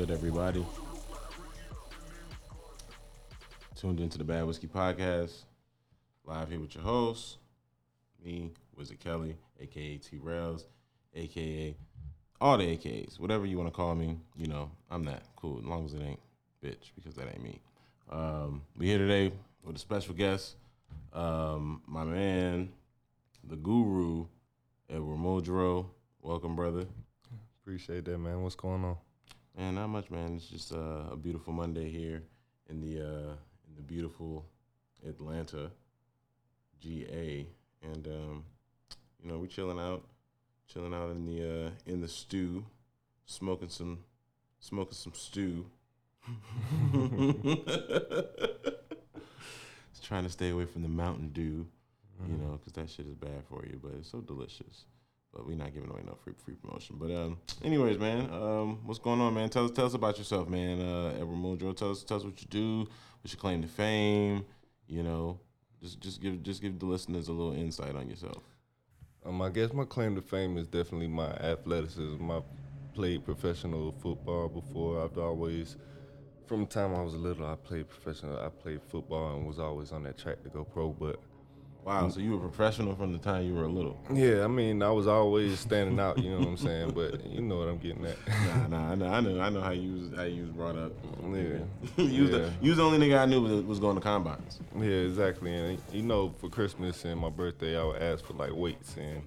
good, everybody? Tuned into the Bad Whiskey Podcast. Live here with your host, me, Wizard Kelly, aka T Rails, aka all the AKAs, whatever you want to call me. You know, I'm that cool, as long as it ain't bitch, because that ain't me. Um, we here today with a special guest, um, my man, the guru, Edward Muldrow. Welcome, brother. Appreciate that, man. What's going on? Man, not much, man. It's just uh, a beautiful Monday here in the uh, in the beautiful Atlanta, GA, and um, you know we chilling out, chilling out in the uh, in the stew, smoking some smoking some stew. Just trying to stay away from the Mountain Dew, you know, because that shit is bad for you, but it's so delicious. But we're not giving away no free free promotion. But um, anyways, man, um, what's going on, man? Tell us tell us about yourself, man. Uh, Edward Muldrow, tell us tell us what you do, what's your claim to fame. You know, just just give just give the listeners a little insight on yourself. Um, I guess my claim to fame is definitely my athleticism. I played professional football before. I've always, from the time I was little, I played professional. I played football and was always on that track to go pro. But Wow, so you were professional from the time you were little. yeah, I mean, I was always standing out. You know what I'm saying? But you know what I'm getting at. Nah, nah, I know, I know, I know how you was how you was brought up. Yeah. you, was Yeah. the, you was the only nigga I knew was, was going to combines. Yeah, exactly. And you know, for Christmas and my birthday, I would ask for like weights and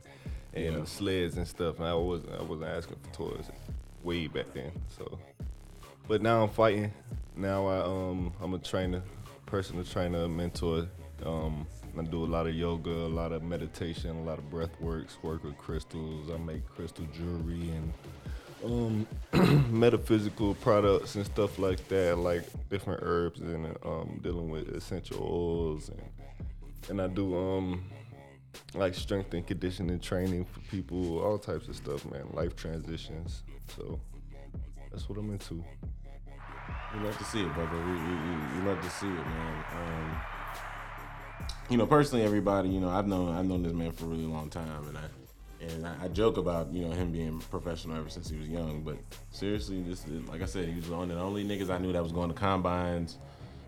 and Yeah. sleds and stuff. And I wasn't I wasn't asking for toys way back then. So, but now I'm fighting. Now I um I'm a trainer, personal trainer, mentor. Um, I do a lot of yoga, a lot of meditation, a lot of breath works. Work with crystals. I make crystal jewelry and um, metaphysical products and stuff like that, like different herbs and um, dealing with essential oils and and I do um like strength and conditioning training for people, all types of stuff, man. Life transitions. So that's what I'm into. We love to see it, brother. We, we, we, we love to see it, man. You know, personally, everybody, you know, I've known I've known this man for a really long time, and I and I, I joke about you know him being professional ever since he was young. But seriously, this is like I said, he was one of the only niggas I knew that was going to combines.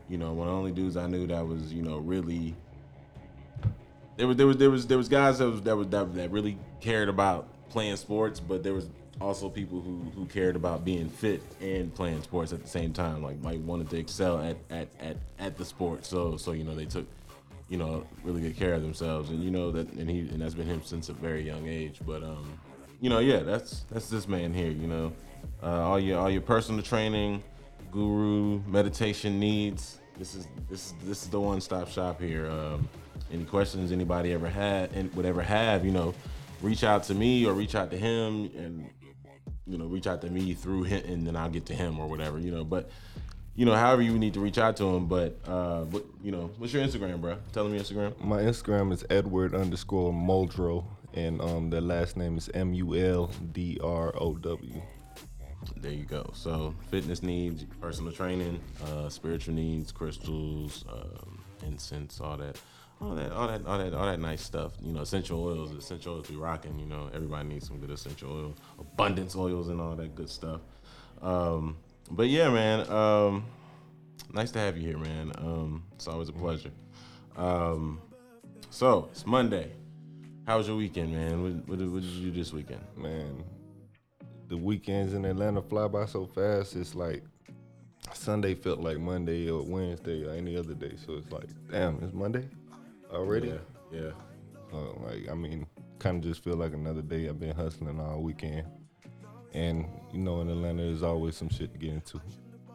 You know, one of the only dudes I knew that was you know really. There was there was there was there was guys that was that was that, that really cared about playing sports, but there was also people who, who cared about being fit and playing sports at the same time. Like like wanted to excel at, at, at, at the sport. So so you know they took you know really good care of themselves, and you know that and he and that's been him since a very young age. But um, you know yeah, that's that's this man here. You know, uh, all your all your personal training, guru, meditation needs. This is this is this is the one stop shop here. Um, any questions anybody ever had and would ever have, you know, reach out to me or reach out to him and you know, reach out to me through him and then I'll get to him or whatever, you know. But you know, however you need to reach out to him. But uh what you know, what's your Instagram, bro? Tell him your Instagram. My Instagram is Edward underscore Muldrow, and um the last name is M U L D R O W. There you go. So fitness needs, personal training, uh, spiritual needs, crystals, um, incense, all that, all that, all that, all that, all that nice stuff. You know, essential oils, essential oils be rocking. You know, everybody needs some good essential oil, abundance oils, and all that good stuff. Um, but yeah, man, um, nice to have you here, man. Um, it's always a pleasure. Um, so it's Monday. How was your weekend, man? What, what, did- what did you do this weekend? Man, the weekends in Atlanta fly by so fast. It's like Sunday felt like Monday or Wednesday or any other day. So it's like, damn, it's Monday already. Yeah, yeah. Uh, like I mean, kind of just feel like another day. I've been hustling all weekend, and you know, in Atlanta, there's always some shit to get into.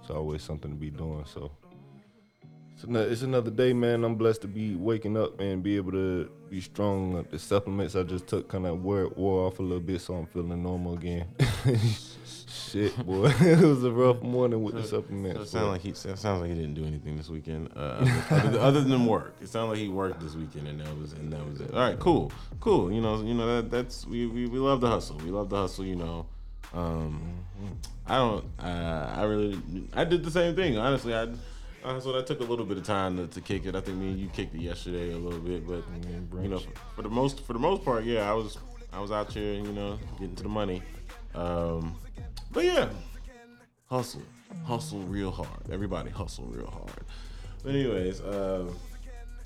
It's always something to be doing. So it's another, it's another day, man. I'm blessed to be waking up and be able to be strong. The supplements I just took kind of wore, wore off a little bit, so I'm feeling normal again. Shit, boy, it was a rough morning with the So supplements. it sounds like he sounds like he didn't do anything this weekend, uh, other, other than work. It sounds like he worked this weekend, and that was and that was it. All right, cool, cool. You know, you know that that's we, we, we love the hustle. We love the hustle. You know, um, I don't. Uh, I really I did the same thing. Honestly, I. Uh, so that took a little bit of time to, to kick it. I think me and you kicked it yesterday a little bit, but you know, for, for the most for the most part, yeah, I was I was out here, you know, getting to the money. Um, but yeah, hustle, hustle real hard. Everybody hustle real hard. But anyways, uh,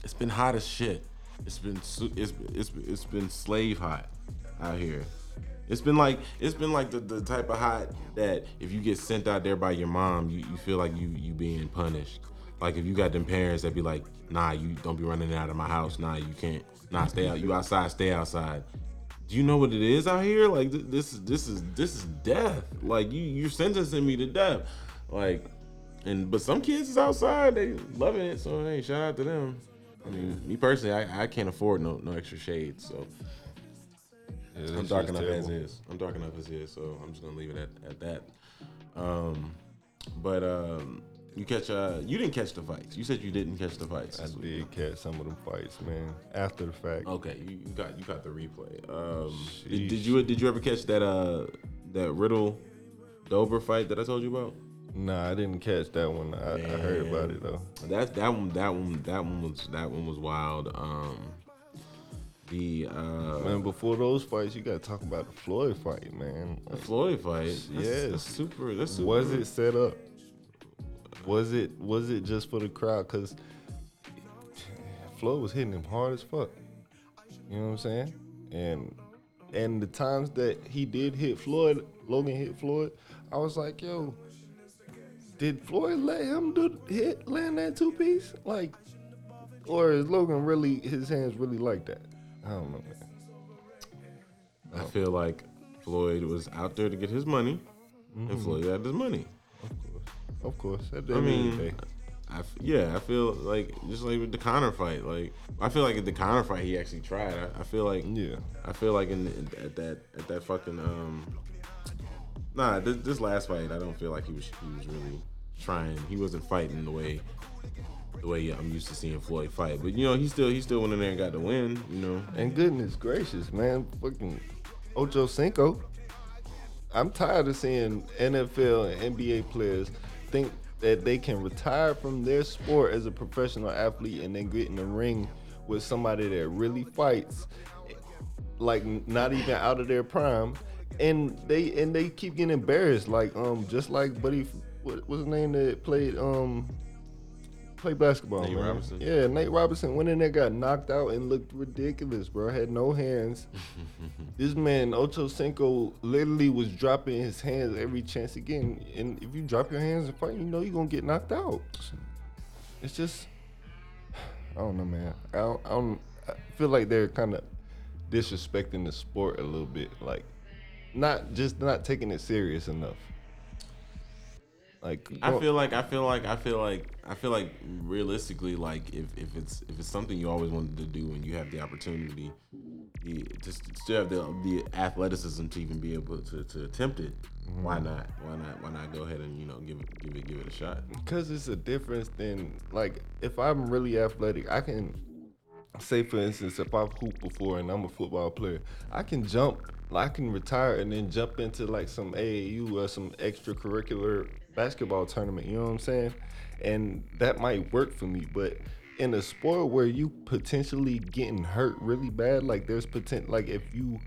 it's been hot as shit. It's been it's it's it's been slave hot out here. It's been like it's been like the, the type of hot that if you get sent out there by your mom, you, you feel like you you being punished. Like if you got them parents that be like, nah, you don't be running out of my house. Nah, you can't. Nah, stay out. You outside. Stay outside. Do you know what it is out here? Like th- this is this is this is death. Like you you're sentencing me to death. Like and but some kids is outside. They loving it. So hey, shout out to them. I mean, me personally, I, I can't afford no no extra shades. So Yeah, I'm dark enough as is. I'm dark enough as is, so I'm just gonna leave it at, at that. Um, but um, you catch uh, you didn't catch the fights. You said you didn't catch the fights. I did catch some of them fights, man. After the fact, Okay, you, you got you got the replay. Um, did, did you did you ever catch that uh that Riddle Dover fight that I told you about? nah, I didn't catch that one. I, I heard about it though. That that one that one that one was that one was wild. Um, the uh, Man, before those fights, you gotta talk about the Floyd fight, man. the Floyd fight. That's, Yes. that's super. That's super. Was it set up? Was it was it just for the crowd? Cause Floyd was hitting him hard as fuck. You know what I'm saying? And and the times that he did hit Floyd, Logan hit Floyd, I was like, yo, did Floyd let him do hit land that two piece? Like, or is Logan really his hands really like that? I don't know, man. I feel like Floyd was out there to get his money, Mm-hmm. and Floyd had his money. Of course, at the I end of mean, day. I f- yeah, I feel like just like with the Conor fight, like I feel like at the Conor fight he actually tried. I, I feel like Yeah. I feel like in, in at that at that fucking um nah this, this last fight I don't feel like he was he was really trying. He wasn't fighting the way the way I'm used to seeing Floyd fight. But you know he still he still went in there and got the win. You know And goodness gracious, man, fucking Ocho Cinco. I'm tired of seeing NFL and NBA players think that they can retire from their sport as a professional athlete and then get in the ring with somebody that really fights, like not even out of their prime, and they and they keep getting embarrassed. Like um, just like Buddy, what was his name that played um. Play basketball, Nate man. Robinson? Yeah, Nate Robinson went in there, got knocked out, and looked ridiculous, bro. Had no hands. this man Ocho Cinco literally was dropping his hands every chance again. And if you drop your hands in fight, you know you're gonna get knocked out. It's just, I don't know, man. I don't, I, don't, I feel like they're kind of disrespecting the sport a little bit, like not just not taking it serious enough. Like I feel like I feel like I feel like I feel like realistically, like if, if it's if it's something you always wanted to do and you have the opportunity, the, to still have the the athleticism to even be able to, to attempt it, why mm-hmm. not? Why not? Why not go ahead and you know give it give it give it a shot? Because it's a difference than like if I'm really athletic, I can say for instance if I've hooped before and I'm a football player, I can jump, I can retire and then jump into like some AAU or some extracurricular basketball tournament. You know what I'm saying? And that might work for me, but in a sport where you potentially getting hurt really bad, like there's potential, like if you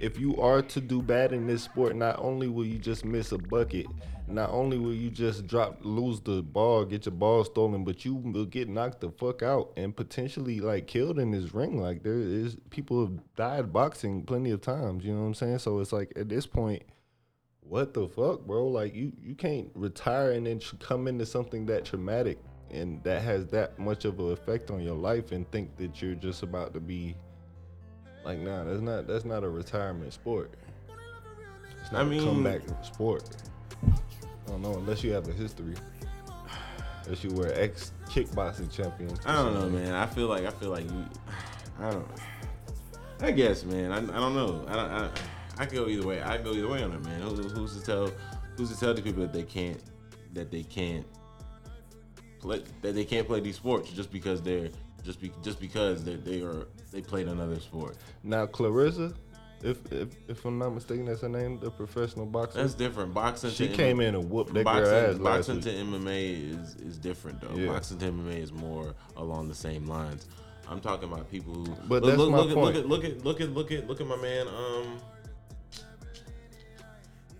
if you are to do bad in this sport, not only will you just miss a bucket, not only will you just drop, lose the ball, get your ball stolen, but you will get knocked the fuck out and potentially like killed in this ring. Like there is people have died boxing plenty of times. You know what I'm saying? So it's like at this point, what the fuck, bro? Like you you can't retire and then come into something that traumatic and that has that much of an effect on your life and think that you're just about to be Like, nah, that's not that's not a retirement sport. It's not I a mean- comeback sport. I don't know unless you have a history. Unless you were ex kickboxing champion. I don't know, man. I feel like I feel like you. I don't. I guess, man. I, I don't know. I don't. I, I could go either way. I could go either way on it, man. Who, who's to tell? Who's to tell the people that they can't that they can't play that they can't play these sports just because they're just be, just because they they are they played another sport. Now Claressa, if if if I'm not mistaken, that's her name, the professional boxer. That's different. Boxing. she came MMA in and whooped that boxing, girl ass boxing to MMA is is different though. Yeah. Boxing to MMA is more along the same lines. I'm talking about people who. But look, that's look, my look, at- point. Look at look at look at look at look at my man. Um,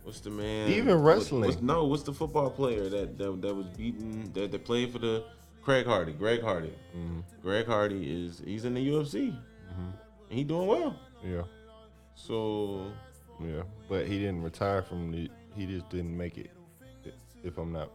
what's the man? Even what- wrestling. what's- no, what's the football player that that, that was beaten that, that played for the Craig Hardy? Greg Hardy. Mm-hmm. Greg Hardy is he's in the UFC. And he doing well. Yeah, So yeah. But he didn't retire from the. He just didn't make it. If I'm not,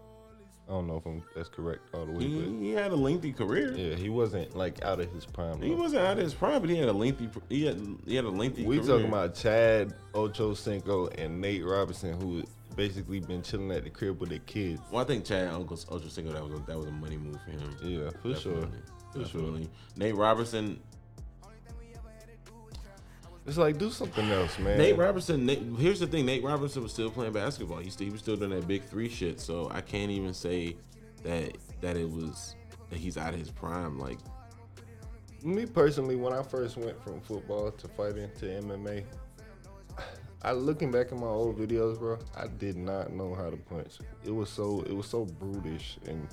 I don't know if I'm that's correct all the way, he, but he had a lengthy career. yeah, he wasn't like out of his prime. He though. wasn't out of his prime, but he had a lengthy. He had he had a lengthy. We career. talking about Chad Ochocinco and Nate Robinson, who basically been chilling at the crib with their kids. Well, I think Chad Uncle Ultra Single that was a, that was a money move for him. Yeah, for sure. Definitely. For sure. Nate Robertson. It's like do something else, man. Nate Robertson. Nate, here's the thing. Nate Robertson was still playing basketball. He still, he was still doing that big three shit. So I can't even say that that it was that he's out of his prime. Like Me personally, when I first went from football to fighting to MMA, I looking back at my old videos, bro, I did not know how to punch. It was so it was so brutish and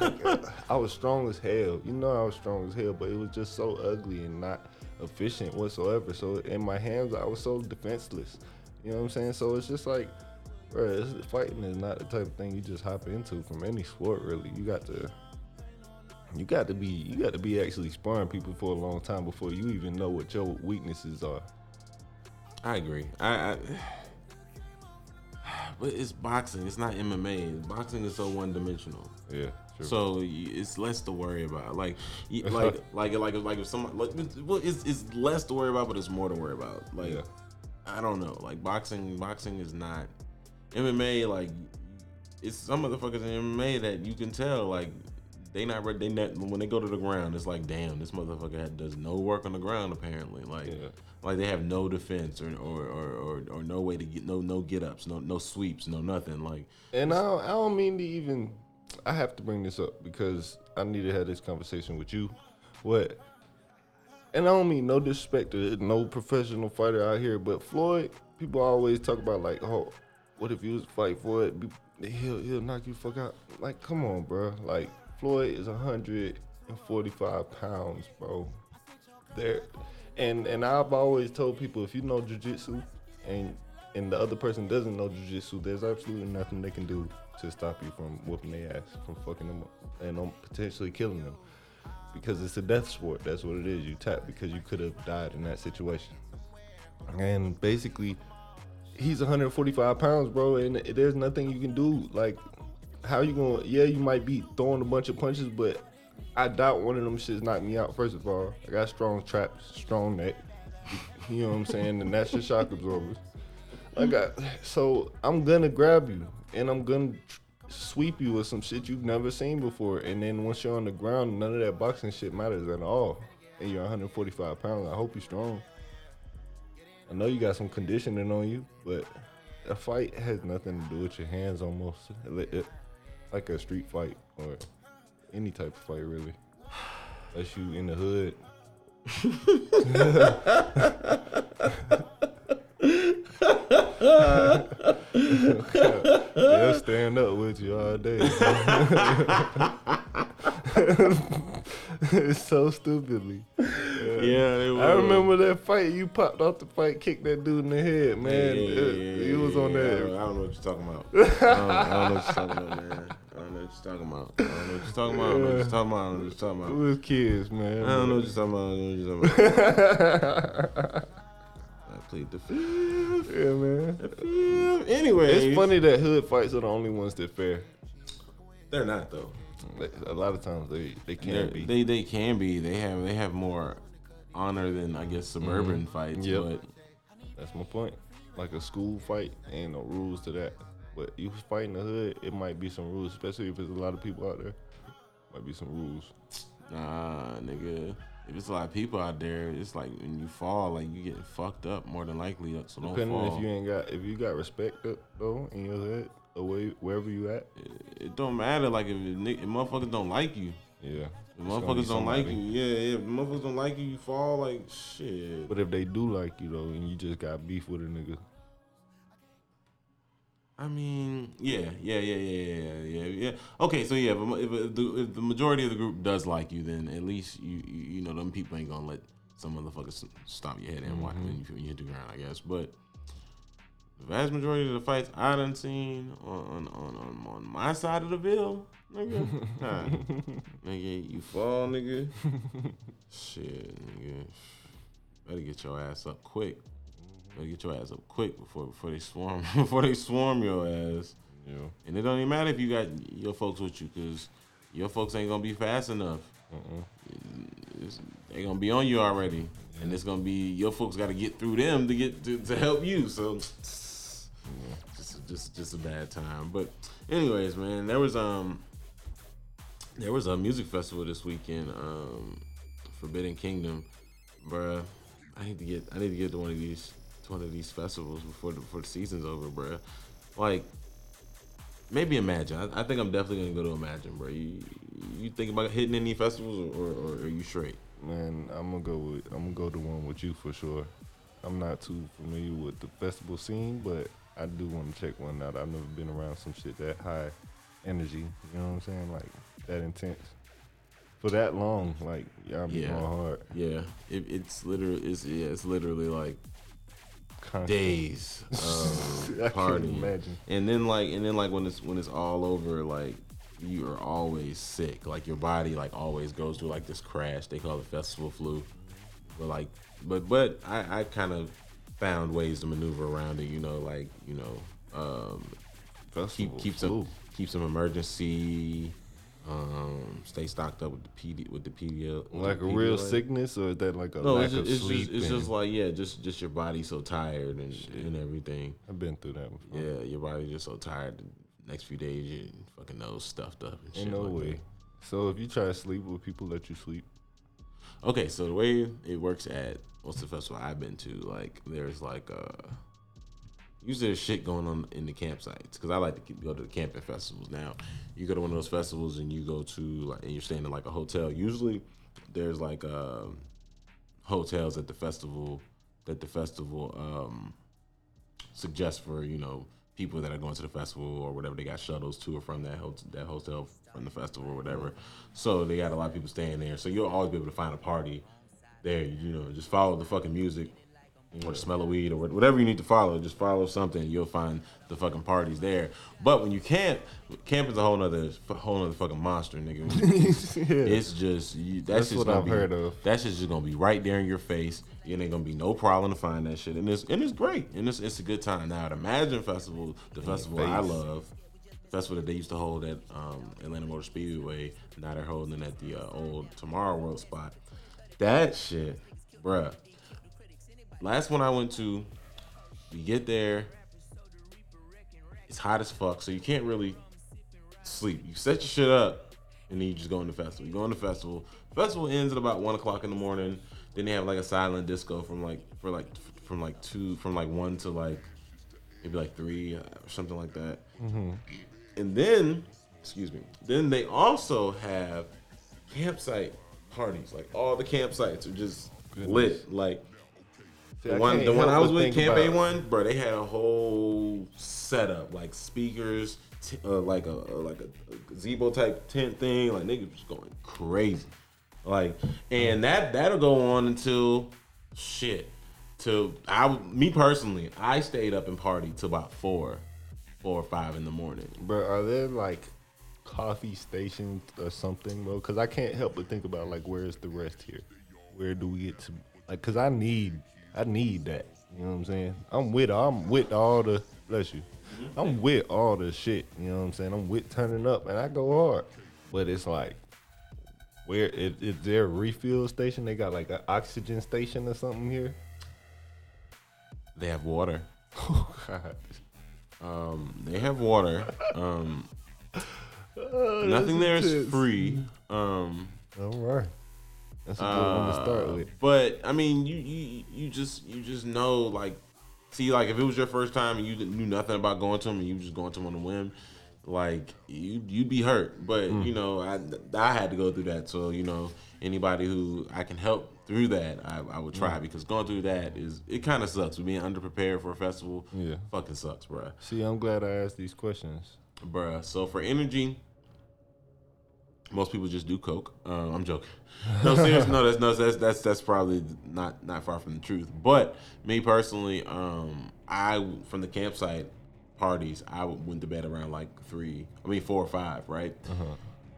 like, I was strong as hell. You know I was strong as hell, but it was just so ugly and not efficient whatsoever. So in my hands, I was so defenseless. You know what I'm saying? So it's just like, bro, fighting is not the type of thing you just hop into from any sport. Really, you got to you got to be you got to be actually sparring people for a long time before you even know what your weaknesses are. I agree. I, I but it's boxing. It's not MMA. Boxing is so one dimensional. Yeah, true. So it's less to worry about. Like, like, like, like, like if someone, like, well, it's, it's less to worry about, but it's more to worry about. Like, Yeah. I don't know. Like boxing, boxing is not MMA. Like, it's some motherfuckers in MMA that you can tell like they not ready. They not, when they go to the ground, it's like, damn, this motherfucker had- does no work on the ground apparently. Like, Yeah. like they have no defense or or, or, or or no way to get no no get ups, no no sweeps, no nothing. Like, and I don't, I don't mean to even. I have to bring this up because I need to have this conversation with you. What? And I don't mean no disrespect to no professional fighter out here, but Floyd, people always talk about like, oh, what if you was fight Floyd? He'll he'll knock you fuck out. Like, come on, bro. Like Floyd is 145 pounds, bro. There, and and I've always told people if you know jujitsu and and the other person doesn't know jujitsu, there's absolutely nothing they can do to stop you from whooping their ass, from fucking them up, and um, potentially killing them. Because it's a death sport. That's what it is. You tap because you could have died in that situation. And basically, he's 145 pounds, bro, and there's nothing you can do. Like, how you gonna? Yeah, you might be throwing a bunch of punches, but I doubt one of them shits knocked me out. First of all, I got strong traps, strong neck. You know what I'm saying? And that's your shock absorbers. I got so I'm gonna grab you and I'm gonna sweep you with some shit you've never seen before. And then once you're on the ground, none of that boxing shit matters at all. And you're 145 pounds. I hope you're strong. I know you got some conditioning on you, but a fight has nothing to do with your hands almost. Like a street fight or any type of fight, really. Unless you in the hood. They'll stand up with you all day. it's so stupidly. yeah, they I remember that fight. You popped off the fight, kicked that dude in the head, man. Yeah, yeah, yeah, he was on yeah. I that. don't, I don't know what you're talking about. I don't, I don't know what you're talking about, man. I don't know what you're talking about. I don't know what you're talking about. I don't know what you're talking about. I don't know what you're talking about. was kids, man. I don't know what you're talking about. I don't know what you're talking about. I played the fifth. Yeah, man. The fifth. Anyway, It's funny that hood fights are the only ones that fair. They're not though. A lot of times they they They're- can't be. They they can be. They have they have more honor than I guess suburban mm-hmm. fights. Yep. But That's my point. Like a school fight, ain't no rules to that. But you fight in the hood, it might be some rules, especially if there's a lot of people out there. Might be some rules. Nah, nigga. If it's a lot of people out there, it's like when you fall, like you getting fucked up more than likely. So don't Depending fall. if you ain't got if you got respect th- though in your head, or where, wherever you at. it, it don't matter. Like if, if motherfuckers don't like you, Yeah. if It's gonna be motherfuckers don't like you, yeah, yeah. If motherfuckers don't like you, you fall. Like shit. But if they do like you though, and you just got beef with a nigga, I mean, yeah, yeah, yeah, yeah, yeah, yeah, yeah. Okay, so yeah, if, if, if, the, if the majority of the group does like you, then at least you you, you know them people ain't gonna let some motherfuckers stomp your head and watch mm-hmm. when you, when you hit the ground, I guess. But the vast majority of the fights I done seen on on on, on my side of the bill, nigga, nah, nigga, you fall, nigga. Shit, nigga, better get your ass up quick. Get your ass up quick before before they swarm before they swarm your ass. know. And it don't even matter if you got your folks with you, cause your folks ain't gonna be fast enough. Uh-uh. They gonna be on you already, and it's gonna be your folks got to get through them to get to, to help you. So just just just a bad time. But anyways, man, there was um there was a music festival this weekend, um, Forbidden Kingdom, bruh. I need to get I need to get to one of these to one of these festivals before the, before the season's over, bro. Like maybe Imagine. I, I think I'm definitely gonna go to Imagine, bro. You you think about hitting any festivals or, or, or are you straight? Man, I'm gonna go with I'm gonna go to one with you for sure. I'm not too familiar with the festival scene, but I do want to check one out. I've never been around some shit that high energy. You know what I'm saying? Like that intense for that long. Like y'all be Yeah. hard. Yeah, it, it's literally it's yeah it's literally like. Days I of can't partying, imagine. and then like and then like when it's when it's all over, like you are always sick. Like your body like always goes through like this crash. They call it festival flu. But like, but but I I kind of found ways to maneuver around it. You know, like you know, um, keep keep flu. some keep some emergency. Um, stay stocked up with the PD with the PD like a real sickness, or is that like a No, lack it's just, of it's sleep? just it's and- just like yeah, just just your body so tired and, and everything. I've been through that before. Yeah, your body just so tired. The next few days, your fucking nose stuffed up and shit. Ain't no like way. that. So if you try to sleep, will people let you sleep? Okay, so the way it works at what's the festival I've been to, like there's like uh usually there's shit going on in the campsites because I like to go to the camping festivals. Now, you go to one of those festivals and you go to like and you're staying in like a hotel. Usually, there's like um hotels at the festival that the festival um suggests for you know people that are going to the festival or whatever. They got shuttles to or from that hotel, that hotel from the festival or whatever. So they got a lot of people staying there. So you'll always be able to find a party there. You know, just follow the fucking music or smell of weed or whatever you need to follow. Just follow something. You'll find the fucking parties there. But when you camp, camp is a whole nother whole nother fucking monster, nigga. It's just you, that's, That's just what I've be, heard of. That's just gonna be right there in your face. It ain't gonna be no problem to find that shit, and it's and it's great, and it's it's a good time. Now, at Imagine Festival, the festival I love, festival that they used to hold at um, Atlanta Motor Speedway. Now they're holding it at the uh, old Tomorrow World spot. That shit, bruh. Last one I went to, you get there, it's hot as fuck, so you can't really sleep. You set your shit up, and then you just go in the festival. You go in the festival. Festival ends at about one o'clock in the morning. Then they have like a silent disco from like for like from like two from like one to like maybe like three uh, or something like that. And then, excuse me, then they also have campsite parties. Like all the campsites are just lit. Like See, the one, the one I was with, think Camp A one, bro. They had a whole setup, like speakers, t- uh, like a uh, like a, a gazebo type tent thing. Like niggas was going crazy, like, and that that'll go on until shit. To I, me personally, I stayed up and party till about four, four or five in the morning. Bro, are there like coffee stations or something, bro? Because I can't help but think about like, where's the rest here? Where do we get to? Like, cause I need, I need that. You know what I'm saying? I'm with, I'm with all the, bless you. I'm with all the shit. You know what I'm saying? I'm with turning up, and I go hard. But it's like, Where is, is there a refill station? They got like an oxygen station or something here. They have water. Oh God. Um, they have water. Um, Oh, nothing there is free. Um, All right. That's a good one to start uh, with. But I mean, you you you just you just know like, see like if it was your first time and you knew nothing about going to them and you just going to them on a whim, like you you'd be hurt. But Mm. you know, I I had to go through that. So you know, anybody who I can help through that, I, I would Mm. try because going through that is it kind of sucks. Being underprepared for a festival, Yeah. fucking sucks, bruh. See, I'm glad I asked these questions. Bruh. So for energy, most people just do coke. Uh, I'm joking. No, seriously, no, that's no, that's that's that's probably not not far from the truth. But me personally, um, I from the campsite parties, I went to bed around like three. I mean four or five, right?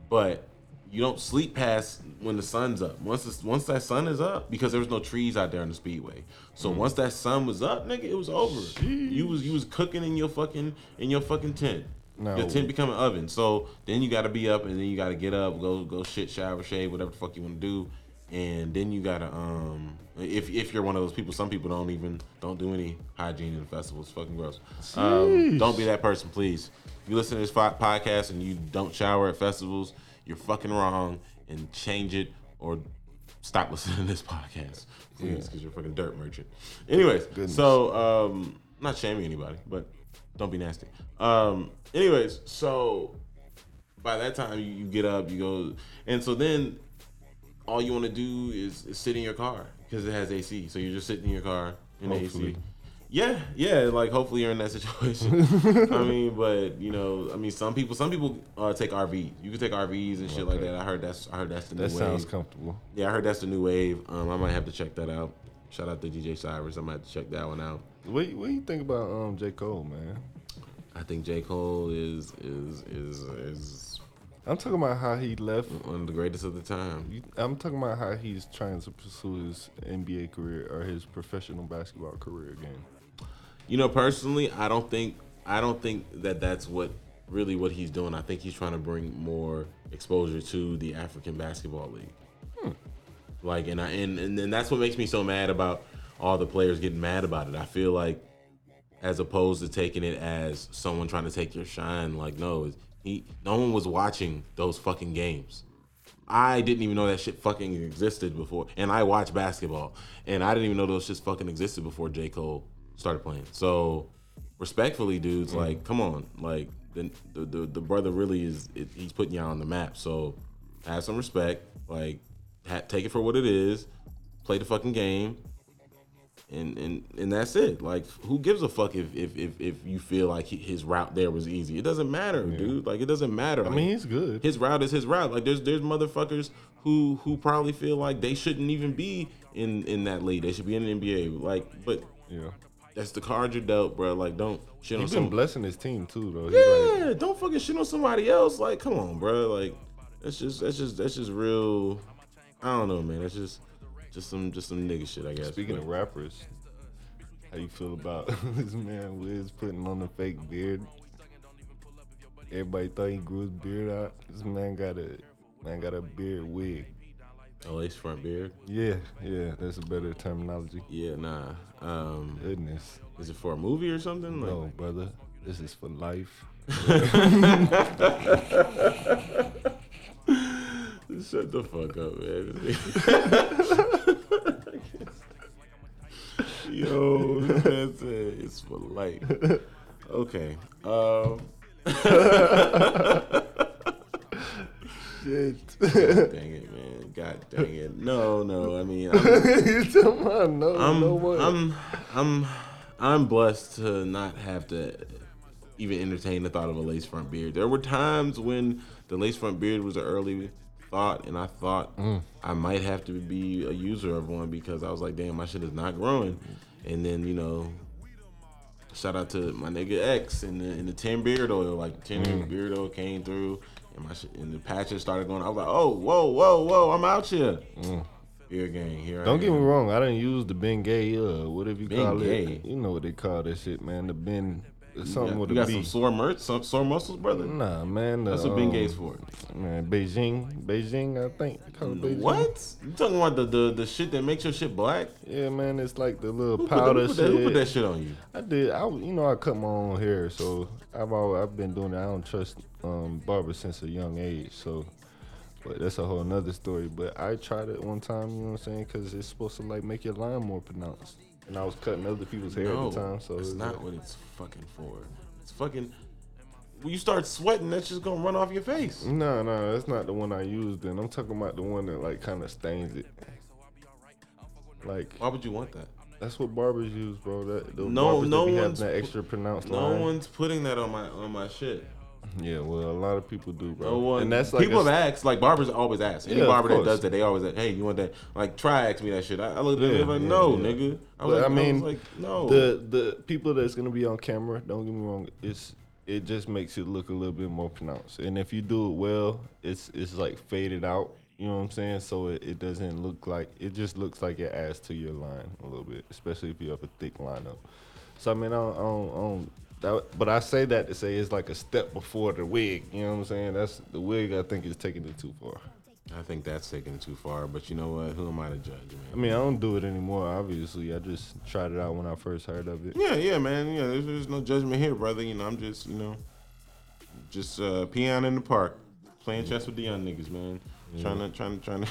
But you don't sleep past when the sun's up. Once the, once that sun is up, because there was no trees out there on the speedway. So once that sun was up, nigga, it was over. You was you was cooking in your fucking in your fucking tent. No. Your tent become an oven. So then you got to be up, and then you got to get up, go go shit, shower, shave, whatever the fuck you want to do, and then you gotta um if if you're one of those people, some people don't even don't do any hygiene in the festival. It's fucking gross. Um, don't be that person, please. If you listen to this podcast and you don't shower at festivals, you're fucking wrong, and change it or stop listening to this podcast, please, because you're a fucking dirt merchant. Anyways, so um, not shaming anybody, but don't be nasty. Um, anyways, so by that time you, get up, you go, and so then all you want to do is, is sit in your car because it has AC. So you're just sitting in your car in Hopefully. AC. Yeah, yeah. Like hopefully you're in that situation. I mean, but you know, I mean, some people, some people uh, take RVs. You can take RVs and shit like that. I heard that's, I heard that's the new That sounds wave. comfortable. Yeah, I heard that's the new wave. Um, I might have to check that out. Shout out to DJ Cyrus. I might have to check that one out. What, what do you think about um J Cole, man? I think J Cole is is is is I'm talking about how he left. one of the greatest of the time. I'm talking about how he's trying to pursue his NBA career or his professional basketball career again. You know, personally, I don't think I don't think that that's what really what he's doing. I think he's trying to bring more exposure to the African Basketball League. Like, and I and and then that's what makes me so mad about all the players getting mad about it. I feel like, as opposed to taking it as someone trying to take your shine, like no, he no one was watching those fucking games. I didn't even know that shit fucking existed before. And I watch basketball. And I didn't even know those shits fucking existed before J. Cole started playing. So respectfully, dudes, mm-hmm. like, come on. Like the the, the, the brother really is it, he's putting y'all on the map. So have some respect. Like ha- take it for what it is. Play the fucking game. And, and and that's it. Like, who gives a fuck if if if, if you feel like he, his route there was easy? It doesn't matter, dude. Like, it doesn't matter. I mean, he's good. his route is his route. Like there's there's motherfuckers who who probably feel like they shouldn't even be in in that league. They should be in the NBA. Like, but yeah. that's the card you're dealt, bro. Like, don't shit on He's been some. blessing his team too, though. He's like, Yeah, don't fucking shit on somebody else. Like, come on, bro. Like, that's just that's just that's just real. I don't know, man. That's just just some just some nigga shit, I guess. Speaking of rappers, how you feel about this man Wiz putting on the fake beard? Everybody thought he grew his beard out. This man got a man got a beard wig. oh, lace front beard. Yeah, yeah, that's a better terminology. Yeah, nah. Um, Goodness, is it for a movie or something? Like, no, brother, this is for life. Shut the fuck up, man. Yo, that's it. It's for life. Okay. Um. Shit. dang it, man. God dang it. No, no. I mean, I'm, talking no, I'm, no what? I'm, I'm, I'm blessed to not have to even entertain the thought of a lace front beard. There were times when the lace front beard was an early thought, and I thought mm. I might have to be a user of one because I was like, damn, my shit is not growing. And then you know, shout out to my nigga X and the, and the ten beard oil, like the ten mm. beard oil came through, and my shit, and the patches started going. I was like, oh, whoa, whoa, whoa, I'm out here. Mm. Beard gang, here. Don't get am. me wrong. I didn't use the Ben Gay, uh, whatever you Ben call Gay? it. You know what they call that shit, man. The Ben something got, with you got B. some sore merch, some sore muscles, brother. Nah, man. the, That's what Ben um, for. Man, Beijing, Beijing. I think. they call it Beijing. What? You talking about the, the the shit that makes your shit black? Yeah, man. It's like the little Who put, that, powder who, put that, shit. who put that shit on you? I did. I you know I cut my own hair, so I've always, I've been doing it. I don't trust um, barbers since a young age. So, but that's a whole nother story. But I tried it one time. You know what I'm saying? Because it's supposed to like make your line more pronounced. And I was cutting other people's hair No, at the time. So it's not like- what it's fucking for. It's fucking. When you start sweating, that's just gonna run off your face. No, no, that's not the one I used. Then I'm talking about the one that like kind of stains it. Like Why would you want that? that's what barbers use, bro. That the No- no that be having one's that extra pronounced No line. one's putting that on my on my shit. Yeah, well, a lot of people do, bro. No one. and that's like people a- have asked. Like barbers always ask. Any Yeah, barber that does that, they always ask, "Hey, you want that?" Like try ask me that shit. I, I looked at Yeah, them like, yeah, "No, yeah. nigga." I But, like, I was mean, like, "No." the the people that's gonna be on camera, don't get me wrong, it's it just makes it look a little bit more pronounced. And if you do it well, it's it's like faded out. You know what I'm saying? So it, it doesn't look like it just looks like it adds to your line a little bit, especially if you have a thick lineup. So I mean, I don't, I don't, I don't that, but I say that to say it's like a step before the wig. You know what I'm saying? That's the wig. I think is taking it too far. I think that's taking it too far. But you know what? Who am I to judge, I mean, I don't do it anymore. Obviously, I just tried it out when I first heard of it. Yeah, yeah, man. Yeah, there's, there's no judgment here, brother. You know, I'm just, you know, just uh, peeing in the park, playing chess with the young niggas, man. Trying to, trying to, trying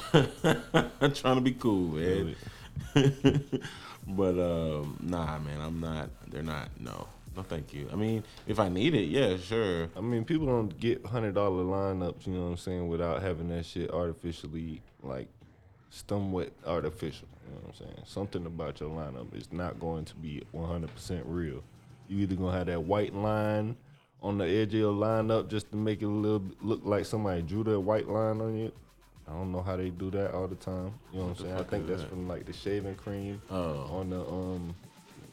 to, trying to be cool, man. but um, nah, man, I'm not. They're not. No, no, thank you. I mean, if I need it, yeah, sure. I mean, people don't get hundred dollar lineups, you know what I'm saying, without having that shit artificially like somewhat artificial. You know what I'm saying? Something about your lineup is not going to be 100 percent real. You either gonna have that white line on the edge of your lineup just to make it a little look like somebody drew that white line on you. I don't know how they do that all the time. You know what I'm saying? I think is that's that? from like the shaving cream Oh. on the um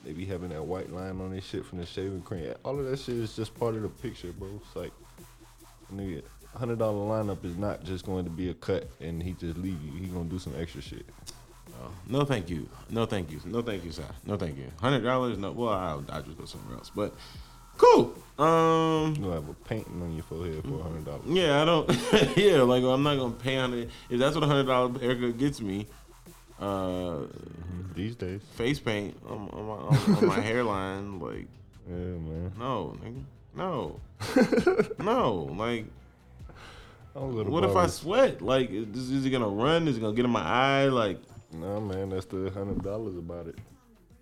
they be having that white line on this shit from the shaving cream. All of that shit is just part of the picture, bro. It's like nigga, hundred dollar lineup is not just going to be a cut and he just leave you. He gonna do some extra shit. Oh, no, thank you. No, thank you. No, thank you, sir. No, thank you. Hundred dollars? No. Well, I'll, I'll just go somewhere else. But cool. Um. You have a painting on your forehead for hundred dollars. Yeah, I don't. yeah, like I'm not gonna pay hundred. If that's what a hundred dollar haircut gets me, uh, These days. face paint on, on, my, on, on my hairline, like Yeah, man. no, nigga, no, no. Like, I don't go to what if I sweat? Like, is, is it gonna run? Is it gonna get in my eye? Like, Nah, man, that's the hundred dollars about it.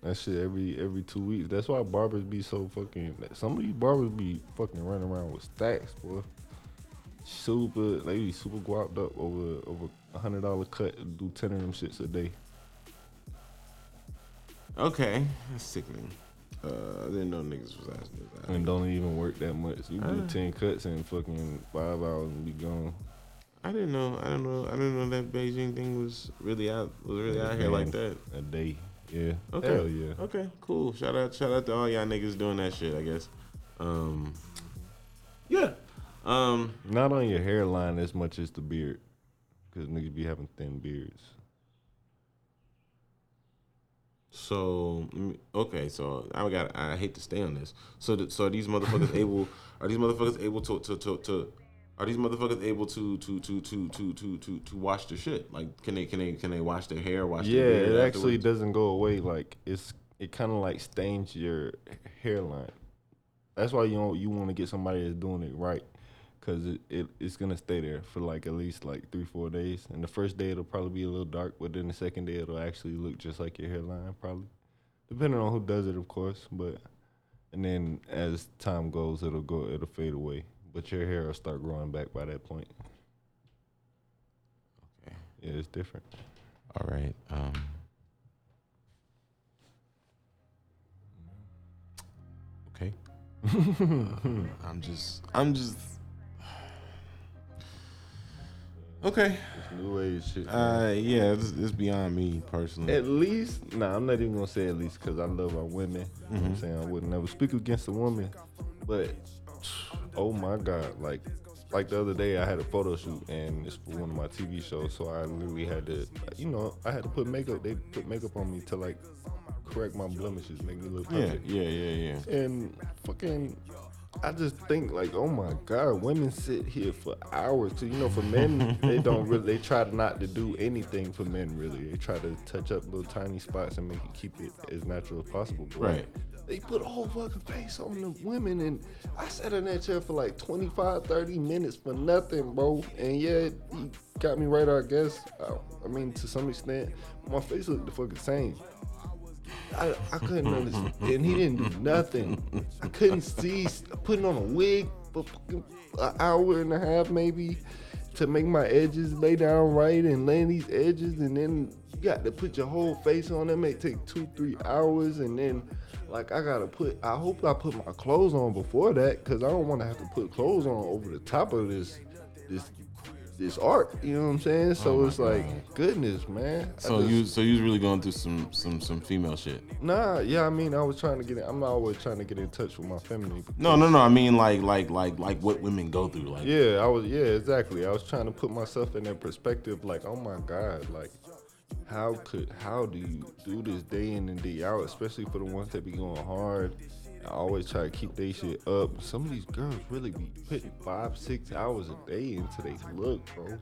That shit every every two weeks. That's why barbers be so fucking. Some of these barbers be fucking running around with stacks, boy. Super, they be super guapped up over over a hundred dollar cut. and Do ten of them shits a day. okay, that's sickening. Uh, I didn't know niggas was asking this. and don't even work that much. You do Ah. ten cuts in fucking five hours and be gone. I didn't know. I don't know. I didn't know that Beijing thing was really out. Was really out here like that. A day, yeah. Okay. Hell yeah. Okay, cool. Shout out, shout out to all y'all niggas doing that shit. I guess. Um, yeah. Um, Not on your hairline as much as the beard, because niggas be having thin beards. so okay, so I got. I hate to stay on this. So, th- so are these motherfuckers able? Are these motherfuckers able to to to? to are these motherfuckers able to to to to to to to to wash their shit? Like, can they can they can they wash their hair? Wash Yeah, their it actually afterwards? doesn't go away. Like it's it kind of like stains your hairline. That's why you don't, you want to get somebody that's doing it right, cause it, it it's gonna stay there for like at least like three four days. And the first day it'll probably be a little dark, but then the second day it'll actually look just like your hairline, probably, depending on who does it, of course. But and then as time goes, it'll go it'll fade away, but your hair will start growing back by that point. Okay. Yeah, it's different. All right. Um. Okay. I'm just. I'm just. Okay. It's new age shit. man. Uh. Yeah. It's, it's beyond me personally. At least, nah, I'm not even gonna say at least because I love our women. You know what I'm saying? I would never speak against a woman, but oh my god, like, like the other day I had a photo shoot and it's for one of my TV shows, so I literally had to, you know, I had to put makeup. They put makeup on me to like correct my blemishes, make me look Yeah, perfect. yeah, yeah, yeah. And fucking, I just think like, oh my god, women sit here for hours. So you know, for men, they don't really. They try not to do anything for men. Really, they try to touch up little tiny spots and make it keep it as natural as possible. But, Right. They put a whole fucking face on the women, and I sat in that chair for like 25, 30 minutes for nothing, bro. And yeah, he got me right, I guess. I, I mean, to some extent, my face looked the fucking same. I, I couldn't understand. And he didn't do nothing. I couldn't see putting on a wig for an hour and a half maybe to make my edges lay down right and lay these edges and then you got to put your whole face on. That may take two, three hours and then like I gotta put I hope I put my clothes on before that because I don't want to have to put clothes on over the top of this this this art. You know what I'm saying? So Oh it's like God. goodness, man. So just- you, so you was really going through some, some, some female shit. Nah, yeah, I mean, I was trying to get. In, I'm not always trying to get in touch with my family. No, no, no. I mean, like, like, like, like what women go through. Like, Yeah, I was. Yeah, exactly. I was trying to put myself in that perspective. Like, oh my god, like, how could, how do you do this day in and day out? Especially for the ones that be going hard. I always try to keep they shit up. Some of these girls really be putting five, six hours a day into they look, bro.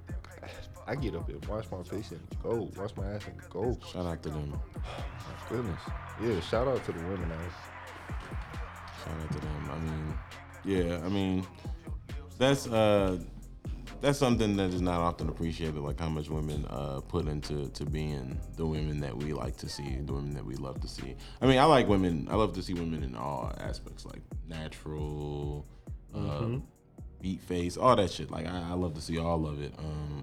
I get up and wash my face and go, wash my ass and go. shout out to them. my Goodness. Yeah, shout out to the women ass. Shout out to them. I mean, yeah, I mean, that's uh, that's something that is not often appreciated. Like how much women uh put into to being the women that we like to see, the women that we love to see. I mean, I like women. I love to see women in all aspects, like natural, uh, beat face, all that shit. Like I, I love to see all of it. Um,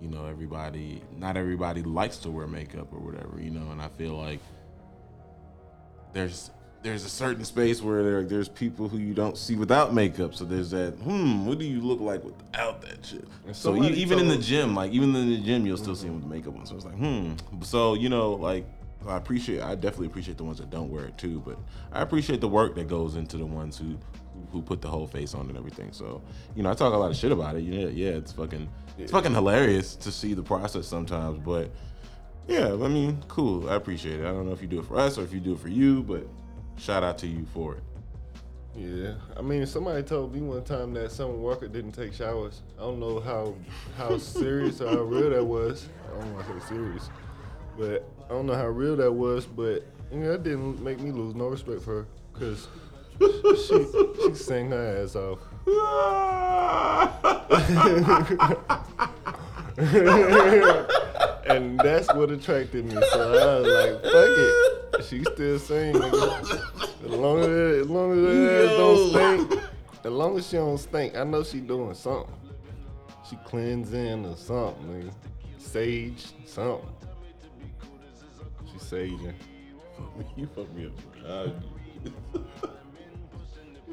you know, everybody, not everybody likes to wear makeup or whatever. You know, and I feel like there's there's a certain space where there, there's people who you don't see without makeup. So there's that, hmm, what do you look like without that shit? So somebody even in the gym, like even in the gym, you'll still see them with the makeup on. So it's like, hmm. So you know, like I appreciate, I definitely appreciate the ones that don't wear it too. But I appreciate the work that goes into the ones who who put the whole face on and everything. So you know, I talk a lot of shit about it. Yeah, yeah, it's fucking, it's fucking hilarious to see the process sometimes, but. Yeah, I mean, cool. I appreciate it. I don't know if you do it for us or if you do it for you, but shout out to you for it. Yeah, I mean, somebody told me one time that Summer Walker didn't take showers. I don't know how how serious or how real that was. I don't want to say serious, but I don't know how real that was. But you know, that didn't make me lose no respect for her because she she sang her ass off. and that's what attracted me. So I was like, fuck it. She still sing. nigga. As long as as long as her ass don't stink, as long as she don't stink, I know she doing something. She cleansing or something, nigga. Sage, something. She saging. you fucked me up.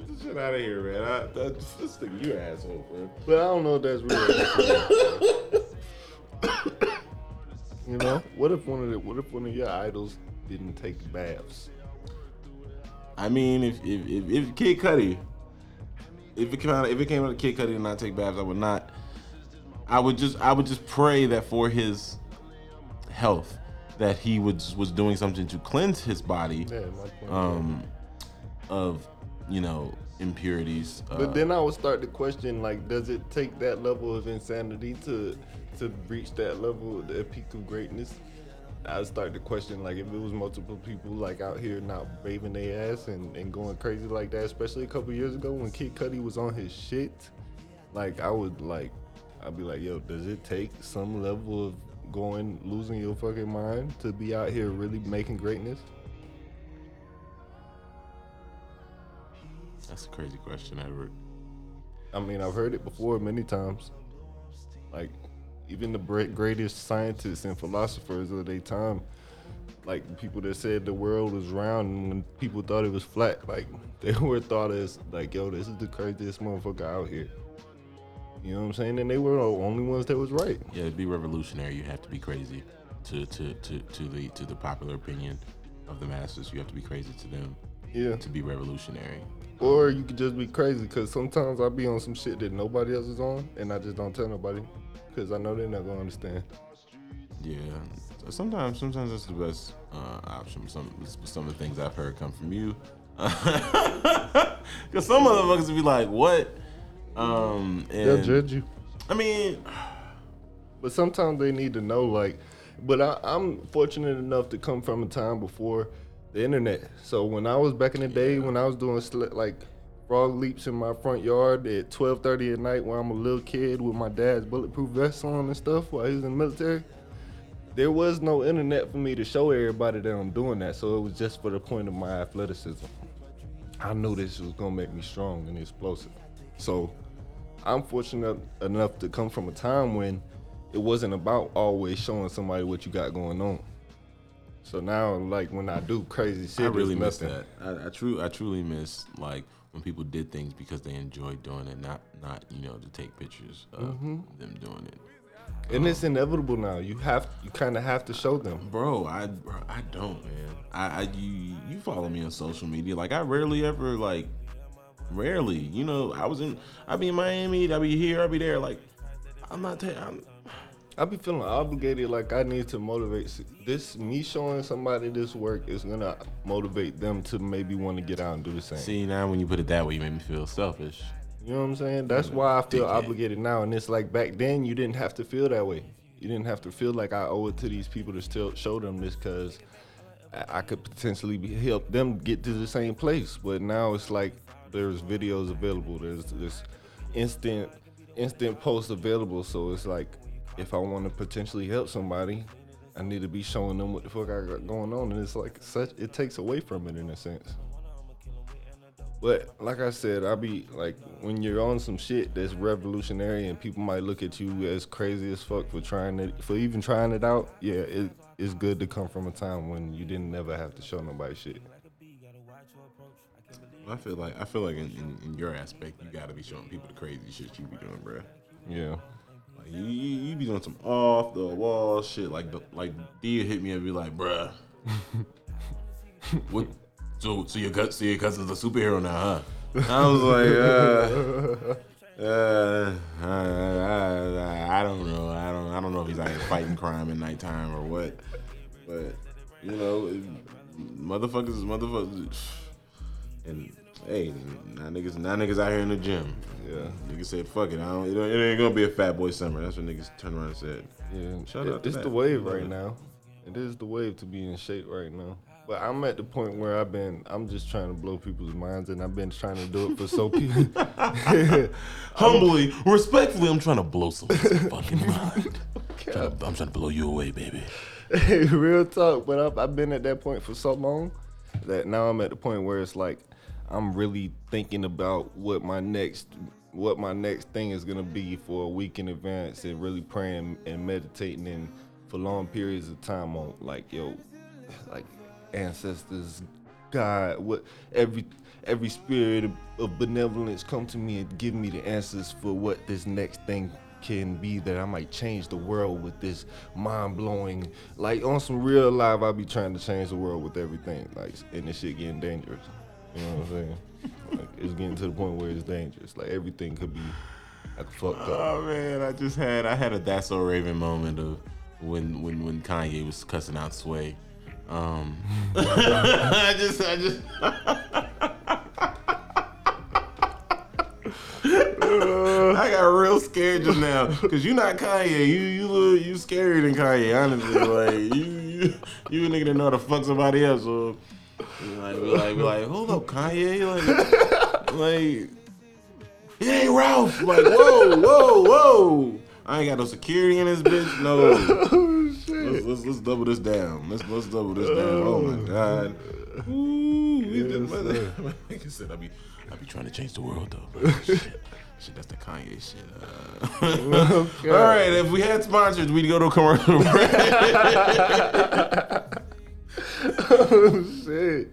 Get the shit out of here, man. I, that, this thing, you asshole, bro. But I don't know if that's real. you know, what if one of the, what if one of your idols didn't take baths? I mean, if if if, if Kid Cudi, if it came out, if it came out of Kid Cudi and not take baths, I would not. I would just I would just pray that for his health, that he was was doing something to cleanse his body Yeah, um, of you know impurities. Uh, But then I would start to question, like, does it take that level of insanity to to reach that level, the peak of greatness? I'd start to question, like, if it was multiple people, like, out here not bathing their ass and, and going crazy like that, especially a couple years ago when Kid Cudi was on his shit, like, I would, like, I'd be like, yo, does it take some level of going, losing your fucking mind to be out here really making greatness? that's a crazy question, Edward. I mean, I've heard it before many times. Like, even the greatest scientists and philosophers of their time, like people that said the world was round and when people thought it was flat, like they were thought as like, yo, this is the craziest motherfucker out here. You know what I'm saying? And they were the only ones that was right. Yeah, to be revolutionary, you have to be crazy to to to to the to the popular opinion of the masses. You have to be crazy to them Yeah. to be revolutionary. Or you could just be crazy because sometimes I'll be on some shit that nobody else is on and I just don't tell nobody because I know they're not gonna understand. Yeah. sometimes sometimes that's the best uh, option. Some some of the things I've heard come from you. Because some motherfuckers would be like, "What?" Um, and, They'll judge you. I mean, But sometimes they need to know, like, but I, I'm fortunate enough to come from a time before the internet. So when I was back in the day, when I was doing sli- like frog leaps in my front yard at 12:30 at night, when I'm a little kid with my dad's bulletproof vest on and stuff while he was in the military, there was no internet for me to show everybody that I'm doing that. So it was just for the point of my athleticism. I knew this was gonna make me strong and explosive. So I'm fortunate enough to come from a time when it wasn't about always showing somebody what you got going on. So now, like when I do crazy shit, I really miss that. I, I true I truly miss like when people did things because they enjoyed doing it, not not you know to take pictures of Mm-hmm. them doing it. and it's inevitable now. You have, you kind of have to show them. Bro, I bro, I don't, man. I, I you you follow me on social media. Like I rarely ever like rarely. You know, I was in I be in Miami, I be here, I be there. Like I'm not ta- I'm I be feeling obligated, like I need to motivate this. Me showing somebody this work is gonna motivate them to maybe want to get out and do the same. see now when you put it that way, you make me feel selfish. You know what I'm saying? That's why I feel obligated now. And it's like back then, you didn't have to feel that way. You didn't have to feel like I owe it to these people to still show them this because I could potentially be, help them get to the same place. But now it's like there's videos available. There's this instant instant posts available. So it's like if I want to potentially help somebody, I need to be showing them what the fuck I got going on. And it's like such it takes away from it in a sense. But like I said, I be like when you're on some shit that's revolutionary and people might look at you as crazy as fuck for trying it for even trying it out. Yeah, it, it's good to come from a time when you didn't never have to show nobody shit. I feel like I feel like in, in, in your aspect, you gotta be showing people the crazy shit you be doing, bro. Yeah. Like you, you, you be doing some off the wall shit. Like like D hit me and be like, bruh, what? So so your so your cousin's a superhero now, huh? I was like, uh, uh, I, I, don't know. I don't I don't know if he's here fighting crime at nighttime or what. But you know, it- motherfuckers is motherfuckers. And hey, now niggas now niggas out here in the gym. Yeah. Niggas said, fuck it. I don't, it, don't- it ain't gonna be a fat boy summer. That's what niggas turned around and said. Yeah. Shout It- out it's that. the wave right now. It is the wave to be in shape right now. But I'm at the point where I've been I'm just trying to blow people's minds and I've been trying to do it for so people Humbly, respectfully, I'm trying to blow someone's fucking mind. Trying to- I'm trying to blow you away, baby. Hey, real talk, but I've, I've been at that point for so long that now I'm at the point where it's like I'm really thinking about what my next what my next thing is gonna be for a week in advance and really praying and meditating and for long periods of time on like yo like ancestors God what every every spirit of, of benevolence come to me and give me the answers for what this next thing can be that I might change the world with this mind blowing like on some real life I be trying to change the world with everything like and this shit getting dangerous you know what I'm saying like it's getting to the point where it's dangerous like everything could be like fucked up Oh man, I just had I had a that's so Raven moment of when when when Kanye was cussing out Sway. Um, I just I just I got real scared just now because you're not Kanye. You you little, you scarier than Kanye. Honestly, like you you you a nigga that know how to fuck somebody else. So you like be like hold up Kanye like like ain't Ralph. Like, whoa, whoa, whoa. I ain't got no security in this bitch. No. Let's, let's, let's double this down. Let's let's double this down. Oh my god. Ooh, we did- my- my nigga said I be I be trying to change the world though. shit. Shit, that's the Kanye shit. Uh, All right, if we had sponsors, we'd go to a commercial break. shit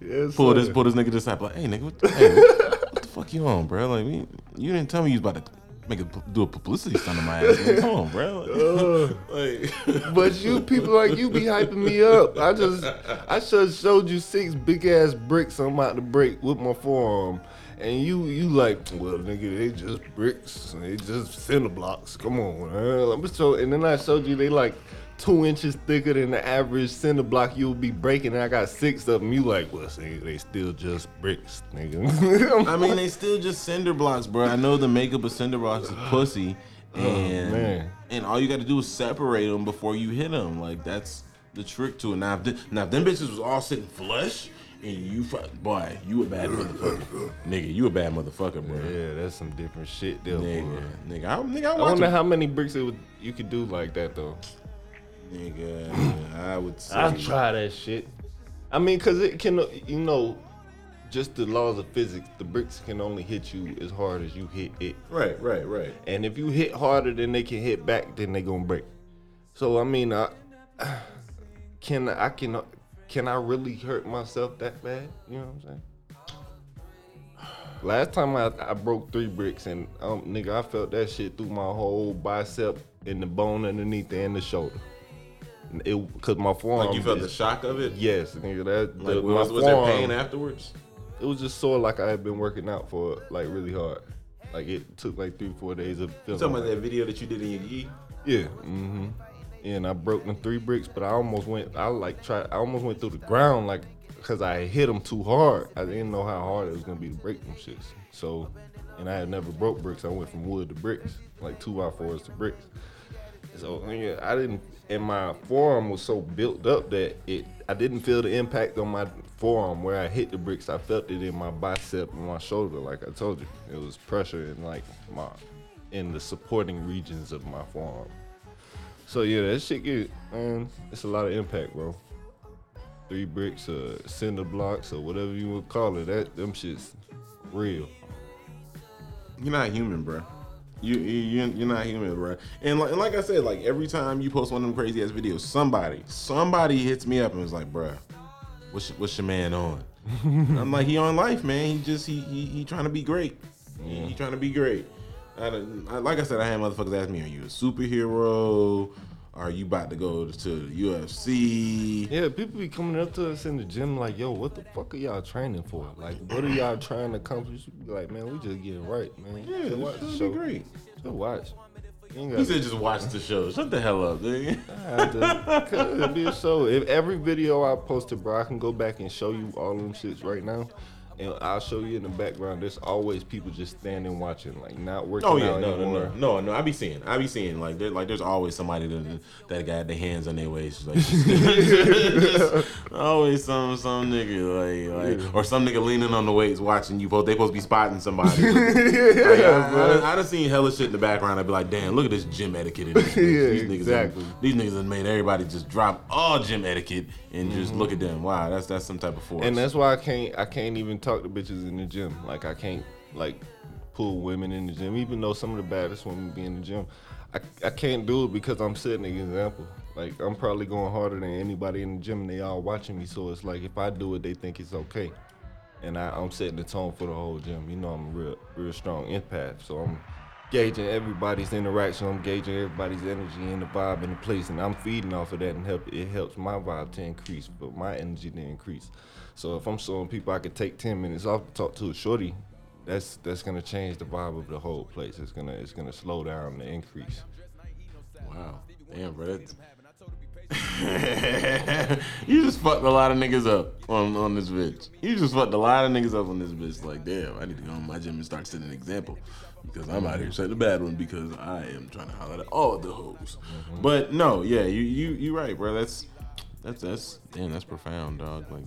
yes pull this pull this nigga to the side. Like, hey nigga, what the, hey, what the fuck you on, bro? Like, we, you didn't tell me you was about to make a do a publicity stunt on my ass. Like, come on, bro. Like, like- But you people like you be hyping me up. I just I just showed you six big ass bricks I'm about to break with my forearm. And you you like, well nigga, they just bricks. They just cinder blocks. Come on, man. I'm so and then I showed you they like two inches thicker than the average cinder block you'll be breaking, and I got six of them. You like, well, see, they still just bricks, nigga. I mean, they still just cinder blocks, bro. I know the makeup of cinder blocks is pussy, oh, and Oh, and all you got to do is separate them before you hit them. Like that's the trick to it. Now, if, th- now if them bitches was all sitting flush, and you fuck, boy, you a bad motherfucker, nigga. You a bad motherfucker, bro. yeah, that's some different shit there, Nigga, boy. nigga, I, nigga, I I wonder how many bricks it would, you could do like that though. Nigga, I would say. I try that shit. I mean, cause it can, you know, just the laws of physics. The bricks can only hit you as hard as you hit it. Right, right, right. And if you hit harder than they can hit back, then they gonna break. So I mean, I can I can can I really hurt myself that bad? You know what I'm saying? Last time I, I broke three bricks and um nigga I felt that shit through my whole bicep and the bone underneath there and the shoulder. It cause my forearm. Like you felt the shock of it. Yes, nigga. That Like the, was, was there pain afterwards? It was just sore like I had been working out for like really hard. Like it took like three four days of You feeling. talking about like- that video that you did in your gi? yeah. Mm-hmm. And I broke them three bricks, but I almost went. I like tried. I almost went through the ground, like, cause I hit them too hard. I didn't know how hard it was gonna be to break them shits. So, and I had never broke bricks. I went from wood to bricks, like two by fours to bricks. So yeah, I didn't. And my forearm was so built up that it. I didn't feel the impact on my forearm where I hit the bricks. I felt it in my bicep and my shoulder, like I told you. It was pressure in like my, in the supporting regions of my forearm. So yeah, that shit get man, it's a lot of impact, bro. Three bricks, uh, cinder blocks, or whatever you would call it. That them shits real. You're not human, bro. You you you're not human, bro. And like, and like I said, like every time you post one of them crazy ass videos, somebody somebody hits me up and was like, "Bruh, what's what's your man on?" I'm like, he on life, man. He just he he, he trying to be great. He, he trying to be great. I, I, like I said, I had motherfuckers ask me, "Are you a superhero? Are you about to go to the UFC?" Yeah, people be coming up to us in the gym like, "Yo, what the fuck are y'all training for? Like, what are y'all trying to accomplish?" We be like, "Man, we just getting right, man. Yeah, just watch the show. be great. Just watch." You He said, "Just watch the show." Shut the hell up, dude. it'll be a show. If every video I posted, bro, I can go back and show you all them shits right now. And I'll show you in the background. There's always people just standing watching, like not working Oh yeah, out no, no, anymore. no, no, no. I be seeing, I be seeing like there, like there's always somebody that that got their hands on their waist, like just- always some some nigga like like or some nigga leaning on the weights watching you. Both they supposed to be spotting somebody. Like, I, I, I done seen hella shit in the background. I'd be like, damn, look at this gym etiquette. In this. Yeah, these niggas, exactly. Have, these niggas have made everybody just drop all gym etiquette and just look at them. Wow, that's that's some type of force. Mm-hmm. And that's why I can't I can't even talk to bitches in the gym. Like I can't like pull women in the gym, even though some of the baddest women be in the gym. I, I can't do it because I'm setting an example. Like I'm probably going harder than anybody in the gym and they all watching me. So it's like if I do it, they think it's okay. And I, I'm setting the tone for the whole gym. You know I'm a real real strong empath. So I'm gauging everybody's interaction. I'm gauging everybody's energy and the vibe in the place, and I'm feeding off of that, and help it helps my vibe to increase, but my energy to increase. So if I'm showing people I could take ten minutes off to talk to a shorty, that's that's gonna change the vibe of the whole place. It's gonna it's gonna slow down the increase. Wow. Damn, bro. That's... you just fucked a lot of niggas up on, on this bitch. You just fucked a lot of niggas up on this bitch. Like, damn, I need to go in my gym and start setting an example. Because I'm out here setting a bad one because I am trying to holler at all the hoes. Mm-hmm. But no, yeah, you you you right, bro. That's that's that's damn, that's profound, dog. Like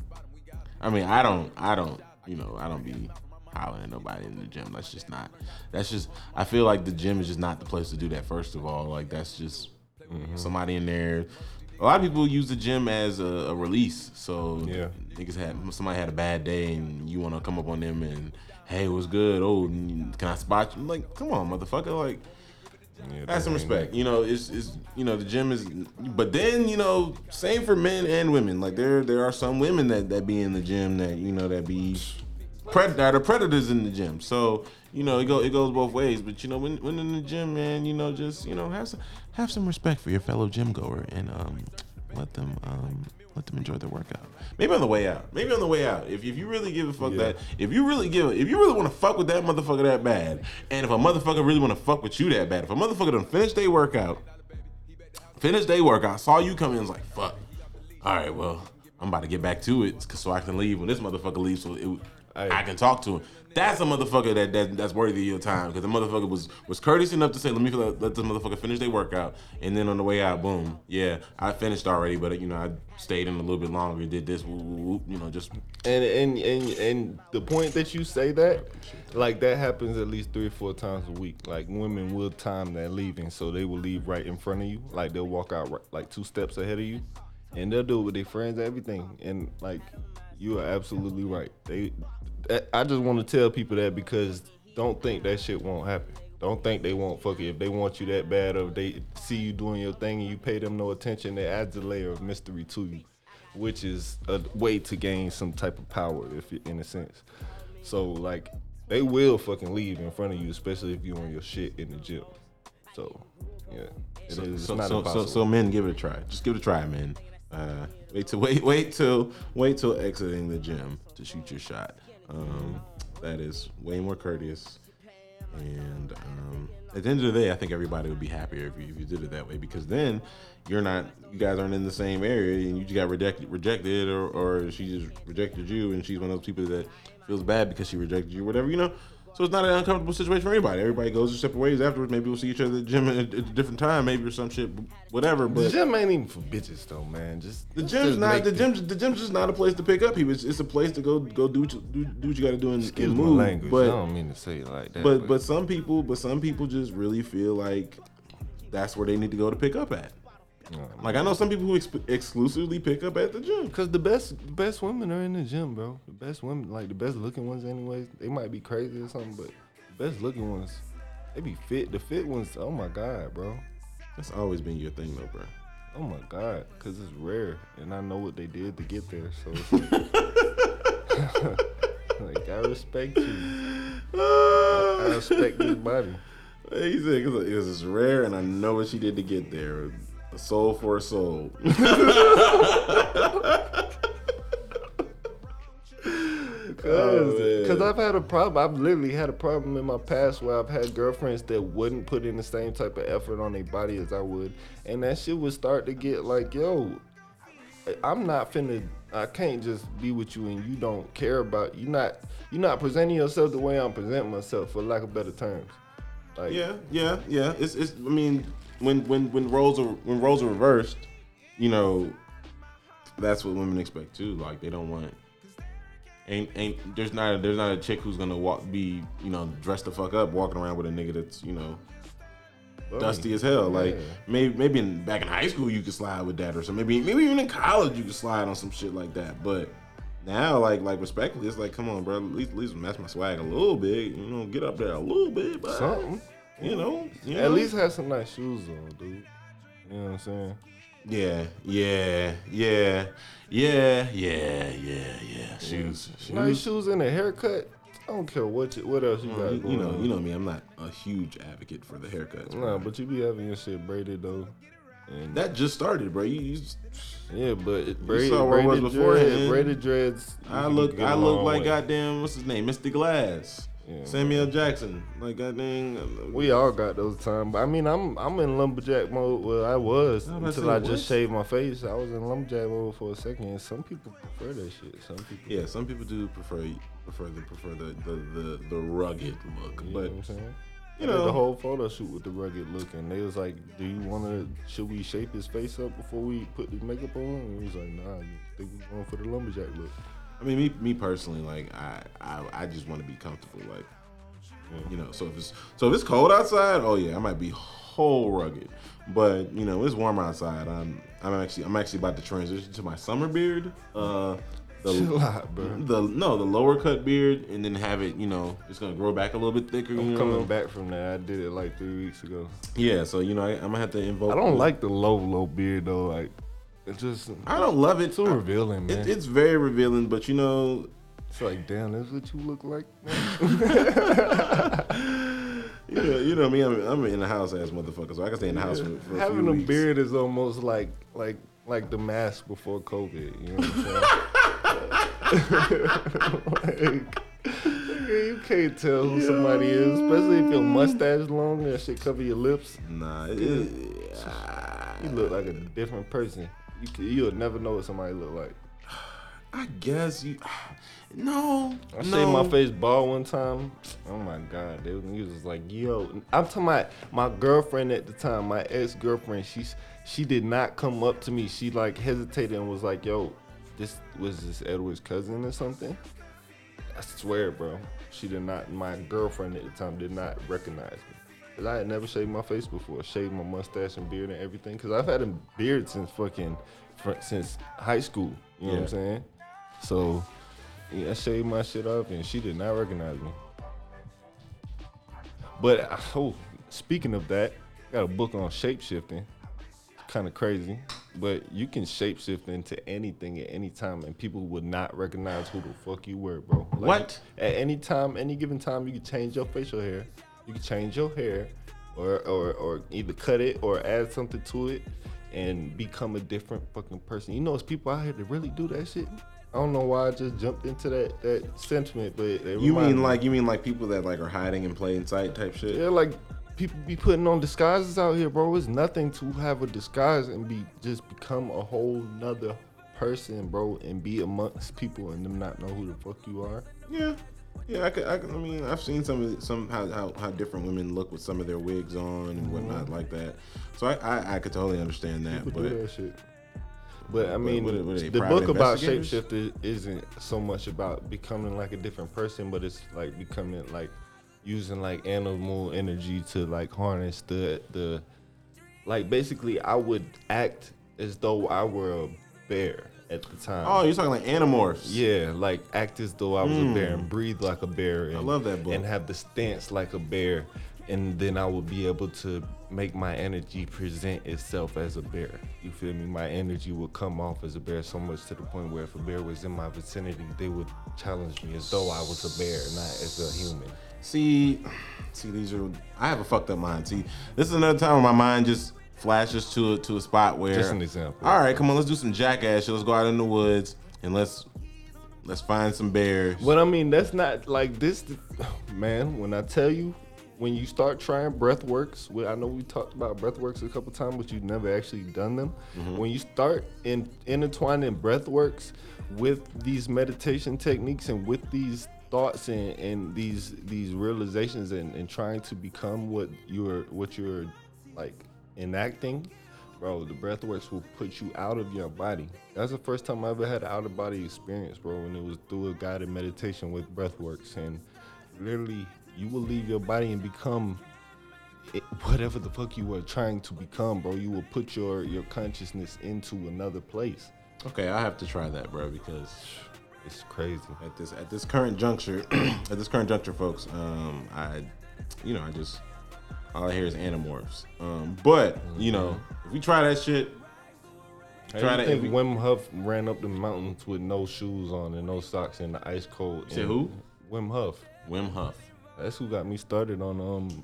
I mean, I don't I don't, you know, I don't be hollering at nobody in the gym. That's just not that's just I feel like the gym is just not the place to do that first of all. Like that's just mm-hmm. somebody in there. A lot of people use the gym as a, a release. So Yeah. niggas had somebody had a bad day and you want to come up on them and hey, what's good? Oh, can I spot you? Like, come on, motherfucker. Like, Yeah, have some respect. You know, it's, it's you know the gym is, but then you know, same for men and women. Like there there are some women that that be in the gym that you know that be pred that are predators in the gym. So you know it go it goes both ways. But you know when when in the gym, man, you know just you know have some have some respect for your fellow gym goer and um let them um let them enjoy their workout. Maybe on the way out. Maybe on the way out. If, if you really give a fuck Yeah. that if you really give if you really want to fuck with that motherfucker that bad, and if a motherfucker really want to fuck with you that bad, if a motherfucker done finish their workout, finished their workout, saw you come in, was like, fuck. All right, well, I'm about to get back to it, so I can leave when this motherfucker leaves, so it. I can talk to him. That's a motherfucker that, that that's worthy of your time because the motherfucker was was courteous enough to say, let me let, let this motherfucker finish their workout, and then on the way out, boom, yeah, I finished already, but you know I stayed in a little bit longer, did this, you know, just And and and and the point that you say that, like that happens at least three or four times a week. Like women will time that leaving, so they will leave right in front of you. Like they'll walk out right, like two steps ahead of you, and they'll do it with their friends, everything. And like you are absolutely right. They, I just want to tell people that because don't think that shit won't happen. Don't think they won't fuck you. If they want you that bad, or if they see you doing your thing and you pay them no attention, it adds a layer of mystery to you which is a way to gain some type of power, if in a sense. So like, they will fucking leave in front of you, especially if you're on your shit in the gym. So yeah, it is. so, so, so, so, so men, give it a try. Just give it a try, man. Uh, wait till wait wait till wait till exiting the gym to shoot your shot. Um, that is way more courteous. And um, at the end of the day, I think everybody would be happier if you, if you did it that way because then you're not, you guys aren't in the same area and you just got rejected, rejected or, or she just rejected you and she's one of those people that feels bad because she rejected you, whatever, you know? So it's not an uncomfortable situation for anybody. Everybody goes their separate ways afterwards. Maybe we'll see each other at the gym at a, different time, maybe or some shit, whatever. But the But gym ain't even for bitches though, man. Just the gym's just not the gym's the gym's just not a place to pick up people. It's, it's a place to go go do what you, do, do what you got to do and, Excuse my move. language. But I don't mean to say it like that. but but some people but some people just really feel like that's where they need to go to pick up at. Like I know some people who ex- exclusively pick up at the gym. Cause the best the best women are in the gym, bro. The best women, like the best looking ones, anyways. They might be crazy or something, but the best looking ones, they be fit. The fit ones, oh my god, bro. That's always been your thing, though, bro. Oh my god, cause it's rare, and I know what they did to get there. So it's like, like I respect you. I respect this body. He said because it's rare, and I know what she did to get there. A soul for a soul. Oh. Because I've had a problem. I've literally had a problem in my past where I've had girlfriends that wouldn't put in the same type of effort on their body as I would. And that shit would start to get like, yo, I'm not finna, I can't just be with you and you don't care about, you not, you're not presenting yourself the way I'm presenting myself, for lack of better terms. Like, Yeah, yeah, yeah. It's it's. I mean, when when when roles are when roles are reversed, you know, that's what women expect too. Like they don't want. Ain't ain't there's not a, there's not a chick who's gonna walk be you know dressed the fuck up walking around with a nigga that's you know dusty as hell. Like maybe maybe in, back in high school you could slide with that or something. Maybe maybe even in college you could slide on some shit like that. But now like like respectfully, it's like come on, bro. At least at least match my swag a little bit. You know, get up there a little bit, but Something. You know, you At know? least have some nice shoes on, dude. You know what I'm saying? Yeah, yeah, yeah, yeah, yeah, yeah, yeah. Shoes, shoes. Nice shoes and a haircut. I don't care what you, what else you got you, going you know, on. you know me. I'm not a huge advocate for the haircuts. Nah, bro. but you be having your shit braided though. And that just started, bro. You, you yeah, but it, braided, saw where I was braided, beforehand. dread, braided dreads. I look, get I a look like way. goddamn. What's his name, Mr. Glass, Yeah, Samuel Jackson. Like goddamn. Uh, we all got those times, but I mean, I'm I'm in lumberjack mode. Well, I was I was about to until say, I just shaved my face. I was in lumberjack mode for a second. And some people prefer that shit. Some people, Yeah, some people do prefer prefer the prefer the the the, the rugged look, you but what you know- the whole photo shoot with the rugged look, and they was like, "Do you want to? Should we shape his face up before we put the makeup on?" And he was like, "Nah, you think we going for the lumberjack look?" I mean, me me personally, like I I, I just want to be comfortable, like you know. So if it's so if it's cold outside, oh yeah, I might be whole rugged. But you know, it's warm outside. I'm I'm actually I'm actually about to transition to my summer beard. Uh, Chill the out, bro. the no the lower cut beard, and then have it. You know, it's gonna grow back a little bit thicker. I'm you know? coming back from that. I did it like three weeks ago. Yeah, so you know, I, I'm gonna have to invoke. I don't like the low, low beard though. Like, it's just I don't love it. too I- revealing, man. It, it's very revealing, but you know, It's like, damn, that's what you look like. Man. you know, you know me. I'm, I'm in the house ass motherfucker, so I can stay in the house for, for a Having a beard is almost like like like the mask before COVID. You know what I'm saying? like, you can't tell who somebody is, especially if your mustache is long. That shit cover your lips. Nah, it, it- You look like a different person. You c- you'll never know what somebody look like. I guess you. No, I no. shaved my face bald one time. Oh my god, they was, he was just like, yo. I'm talking about my girlfriend at the time, my ex girlfriend. She's she did not come up to me. She like hesitated and was like, yo, this was this Edward's cousin or something. I swear, bro. She did not. My girlfriend at the time did not recognize me. Cause I had never shaved my face before, shaved my mustache and beard and everything. Cause I've had a beard since fucking fr- since high school. You know what I'm saying? So yeah, I shaved my shit off, and she did not recognize me. But uh, oh, speaking of that, I got a book on shape shifting. Kind of crazy, but you can shapeshift into anything at any time, and people would not recognize who the fuck you were, bro. Like, What? At any time, any given time, you can change your facial hair. You can change your hair, or or or either cut it or add something to it, and become a different fucking person. You know, there's people out here that really do that shit. I don't know why I just jumped into that that sentiment, but You mean me. like you mean like people that like are hiding in plain sight type shit? Yeah, like people be putting on disguises out here, bro. It's nothing to have a disguise and be just become a whole nother person, bro, and be amongst people and them not know who the fuck you are. Yeah, yeah. I could. I, could, I mean, I've seen some of some how, how how different women look with some of their wigs on and whatnot like that. So I I, I could totally understand that. People But that. But I mean, what what they, the book about shapeshifter isn't so much about becoming like a different person, but it's like becoming like using like animal energy to like harness the the like basically I would act as though I were a bear at the time. oh, you're talking like Animorphs. Yeah, like act as though I was a bear and hmm. breathe like a bear. And, love that book. And have the stance like a bear, and then I would be able to make my energy present itself as a bear. You feel me? My energy would come off as a bear so much to the point where if a bear was in my vicinity, they would challenge me as though I was a bear, not as a human. See, see, these are. I have a fucked up mind. See, this is another time where my mind just flashes to a, to a spot where. Just an example. All right, come on, let's do some jackass shit. Let's go out in the woods and let's let's find some bears. But I mean, that's not like this, man. When I tell you, when you start trying breath works, well, I know we talked about breath works a couple times, but you've never actually done them. Mm-hmm. When you start in intertwining breath works with these meditation techniques and with these thoughts and, and these these realizations and, and trying to become what you're what you're like enacting bro the breath works will put you out of your body. That's the first time i ever had an out of body experience bro and it was through a guided meditation with breath works and literally you will leave your body and become it, whatever the fuck you were trying to become bro. You will put your your consciousness into another place. Okay, I have to try that, bro, because it's crazy. at this at this current juncture, at this current juncture, folks, um, I, you know, I just all I hear is Animorphs. Um, but you know, if we try that shit, How Try to- think we- Wim Hof ran up the mountains with no shoes on and no socks in the ice cold. Say who? Wim Hof. Wim Hof. That's who got me started on um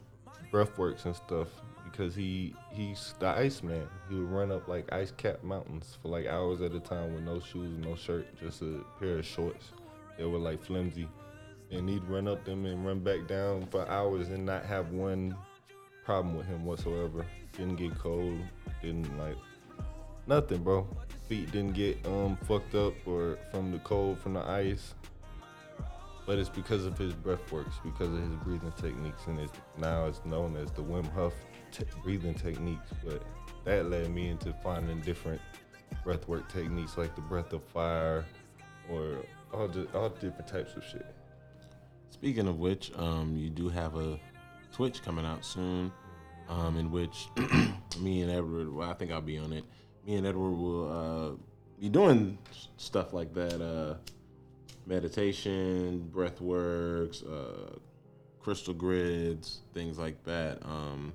breathworks and stuff because he he's the ice man. He would run up like ice capped mountains for like hours at a time with no shoes, no shirt, just a pair of shorts. They were like flimsy, and he'd run up them and run back down for hours and not have one problem with him whatsoever. Didn't get cold. Didn't like nothing, bro. Feet didn't get um fucked up or from the cold from the ice. But it's because of his breath works, because of his breathing techniques, and it's now it's known as the Wim Hof te- breathing techniques. But that led me into finding different breath work techniques, like the breath of fire, or all the, all different types of shit. Speaking of which, um, you do have a Twitch coming out soon, um, in which me and Edward, well, I think I'll be on it. Me and Edward will uh, be doing stuff like that, uh, meditation, breath works, uh, crystal grids, things like that. Um,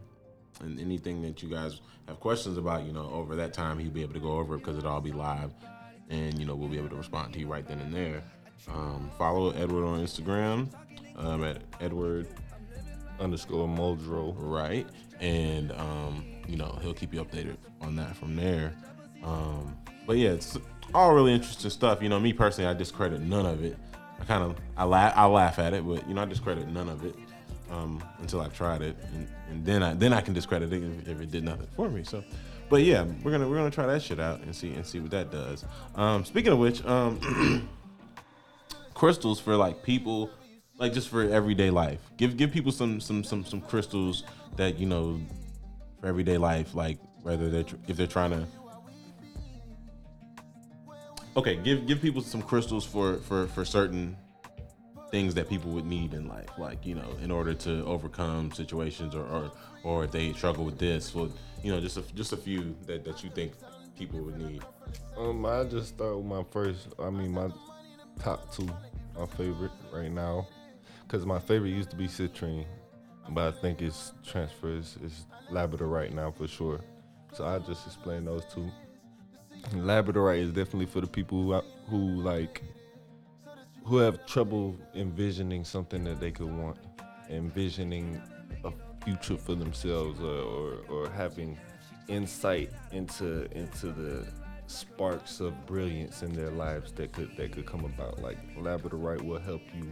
and anything that you guys have questions about, you know, over that time, he'll be able to go over it because it'll all be live, and you know, we'll be able to respond to you right then and there. Um, follow Edward on Instagram um, at Edward Underscore Muldrow. right, and um, you know he'll keep you updated on that from there. Um, but yeah, it's all really interesting stuff. You know, me personally, I discredit none of it. I kind of I laugh I laugh at it, but you know I discredit none of it um, until I've tried it, and, and then I then I can discredit it if, if it did nothing for me. So, but yeah, we're gonna we're gonna try that shit out and see and see what that does. Um, speaking of which, um, crystals for like people, like just for everyday life. Give give people some some some some crystals that you know for everyday life, like whether they're tr- if they're trying to. Okay, give give people some crystals for for for certain things that people would need in life, like you know, in order to overcome situations, or or, or if they struggle with this, well, you know, just a, just a few that, that you think people would need. Um, I just start with my first. I mean, my top two, my favorite right now, because my favorite used to be citrine, but I think it's transfers. It's labradorite now for sure. So I just explain those two. Labradorite is definitely for the people who who like who have trouble envisioning something that they could want, envisioning a future for themselves, or, or, or having insight into into the sparks of brilliance in their lives that could that could come about. Like Labradorite will help you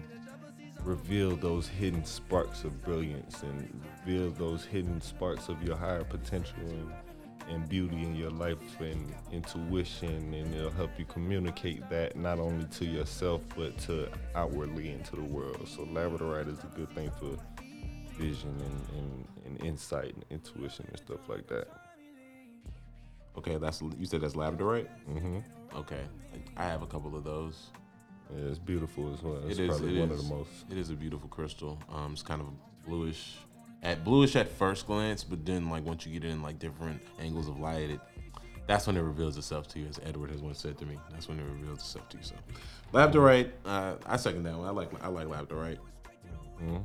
reveal those hidden sparks of brilliance and reveal those hidden sparks of your higher potential and and beauty in your life and intuition and it'll help you communicate that not only to yourself but to outwardly into the world so labradorite is a good thing for vision and, and, and insight and intuition and stuff like that Okay, that's you said that's labradorite. hmm Okay, I have a couple of those. Yeah, it's beautiful as well it's It is. probably it one is. of the most It is a beautiful crystal. Um, it's kind of bluish, at bluish at first glance, but then like once you get in like different angles of light, it that's when it reveals itself to you. As Edward has once said to me, that's when it reveals itself to you. So, labradorite, uh, I second that one. I like I like labradorite. Mhm.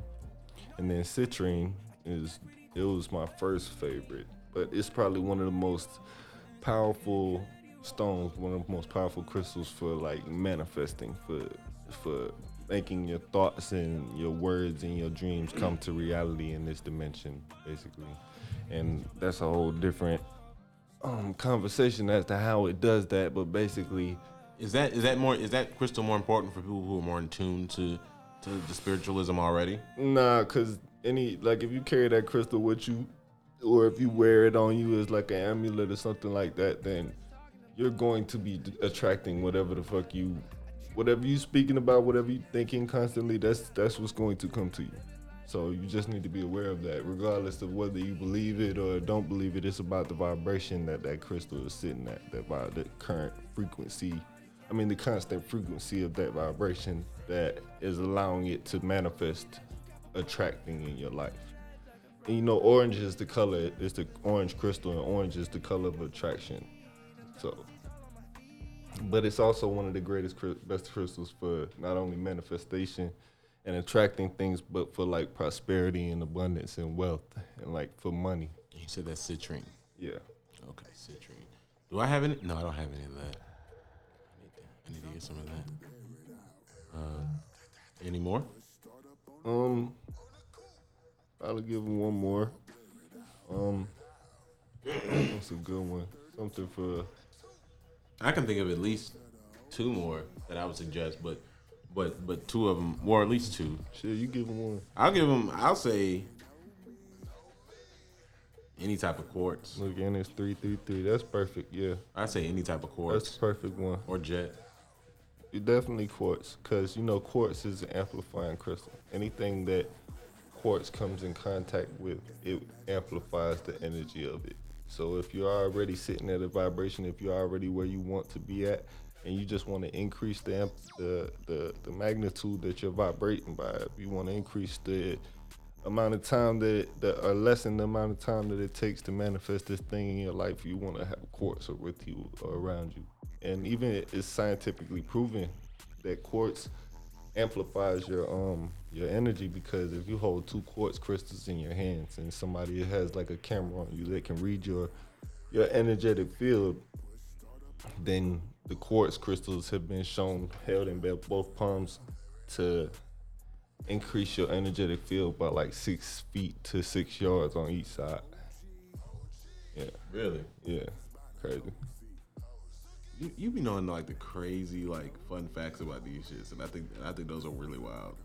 And then citrine is it was my first favorite, but it's probably one of the most powerful stones, one of the most powerful crystals for like manifesting, for for making your thoughts and your words and your dreams come to reality in this dimension, basically. And that's a whole different um, conversation as to how it does that, but basically Is that is that more is that crystal more important for people who are more in tune to to the spiritualism already? Nah, cause any like if you carry that crystal with you, or if you wear it on you as like an amulet or something like that, then you're going to be attracting whatever the fuck you, whatever you speaking about, whatever you thinking constantly. That's that's what's going to come to you. So you just need to be aware of that, regardless of whether you believe it or don't believe it. It's about the vibration that that crystal is sitting at, that vi- the current frequency. I mean, the constant frequency of that vibration that is allowing it to manifest, attracting in your life. And you know, orange is the color. It's the orange crystal, and orange is the color of attraction. So, but it's also one of the greatest, best crystals for not only manifestation and attracting things, but for like prosperity and abundance and wealth and like for money. You said that's citrine. Yeah. Okay, citrine. Do I have any? No, I don't have any of that. I need to, I need to get some of that. Uh, any more? Um, I'll give him one more. Um, that's a good one. Something for I can think of at least two more that I would suggest, but but but two of them, or at least two. shit. You give them one. I'll give them. I'll say any type of quartz. Look, and it's three, three, three. That's perfect. Yeah, I say any type of quartz. that's the perfect one. or jet. You definitely quartz, cause you know quartz is an amplifying crystal. Anything that quartz comes in contact with, it amplifies the energy of it. So if you're already sitting at a vibration, if you're already where you want to be at, and you just want to increase the, the the the magnitude that you're vibrating by, if you want to increase the amount of time that, that or lessen the amount of time that it takes to manifest this thing in your life, you want to have quartz with you or around you. And even it's scientifically proven that quartz amplifies your um your energy because if you hold two quartz crystals in your hands and somebody has like a camera on you that can read your your energetic field, then the quartz crystals have been shown held in both palms to increase your energetic field by like six feet to six yards on each side. Yeah, Really? yeah, crazy. You, you be knowing like the crazy like fun facts about these shits, and I think I think those are really wild.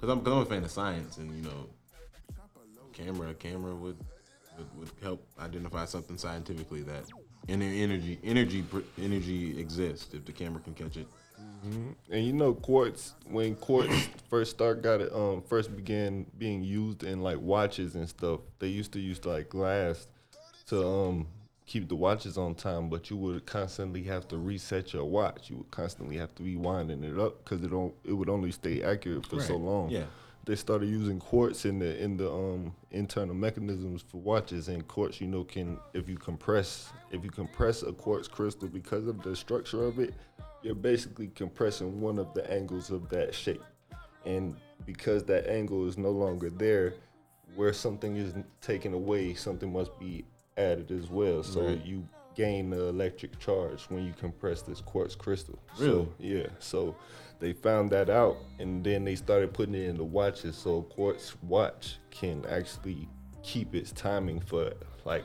Cause I'm, cause I'm a fan of science, and you know, camera camera would would, would help identify something scientifically that ener- energy energy energy exists if the camera can catch it. And you know, quartz when quartz first start got it, um, first began being used in like watches and stuff. They used to use like glass to um keep the watches on time, but you would constantly have to reset your watch. You would constantly have to be winding it up because it don't it would only stay accurate for so long. Yeah. They started using quartz in the in the um internal mechanisms for watches, and quartz, you know, can if you compress if you compress a quartz crystal because of the structure of it, you're basically compressing one of the angles of that shape, and because that angle is no longer there, where something is taken away, something must be added as well. So Right. you gain the electric charge when you compress this quartz crystal. Really? So, yeah. So they found that out and then they started putting it in the watches so a quartz watch can actually keep its timing for like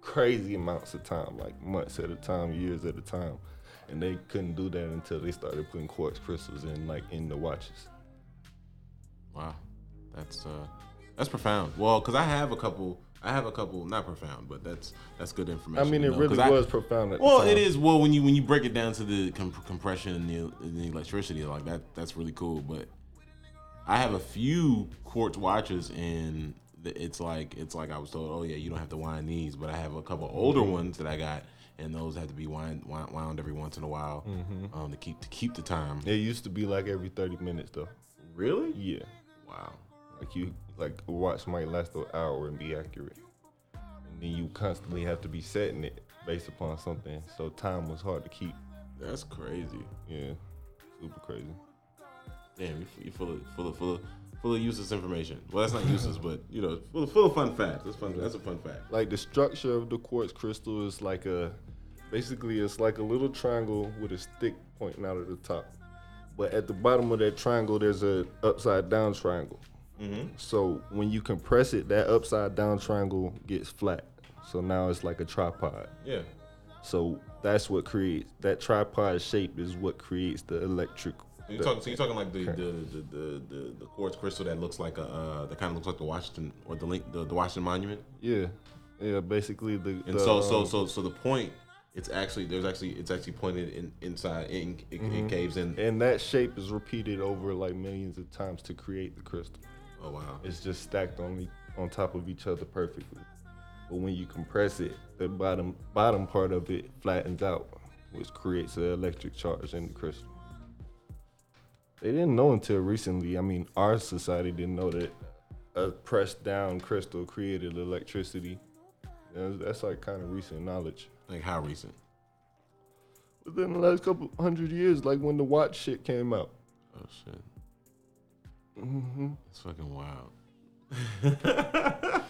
crazy amounts of time, like months at a time, years at a time. And they couldn't do that until they started putting quartz crystals in like in the watches. Wow, that's uh, that's profound. Well, because I have a couple, I have a couple, not profound, but that's that's good information. I mean, it know, really 'cause I- was profound at Well, the time. it is. Well, when you when you break it down to the comp- compression and the, and the electricity, like that, that's really cool. But I have a few quartz watches, and it's like it's like I was told, oh yeah, you don't have to wind these. But I have a couple older ones that I got, and those have to be wind wound, wound every once in a while um, to keep to keep the time. It used to be like every 30 minutes though. Really? Yeah. Wow. Like you, like a watch might last an hour and be accurate, and then you constantly have to be setting it based upon something. So time was hard to keep. That's crazy. Yeah, super crazy. Damn, you full of full of full of full of useless information. Well, that's not useless, but you know, full of, full of fun facts. That's fun. That's a fun fact. Like the structure of the quartz crystal is like a, basically it's like a little triangle with a stick pointing out at the top, but at the bottom of that triangle there's a upside down triangle. So when you compress it, that upside down triangle gets flat. So now it's like a tripod. Yeah. So that's what creates that tripod shape is what creates the electric. So you're talking, so you're talking like the the, the, the, the, the quartz crystal that looks like a uh, that kind of looks like the Washington or the link the, the Washington Monument. Yeah, yeah. Basically the. And the, so so um, so so the point it's actually there's actually it's actually pointed in inside in it, it caves in. And that shape is repeated over like millions of times to create the crystal. Oh wow. It's just stacked on on top of each other perfectly. But when you compress it, the bottom bottom part of it flattens out, which creates an electric charge in the crystal. They didn't know until recently. I mean, our society didn't know that a pressed down crystal created electricity. That's like kind of recent knowledge. Like how recent? Within the last couple hundred years, like when the watch shit came out. Oh shit. Mm-hmm. That's fucking wild.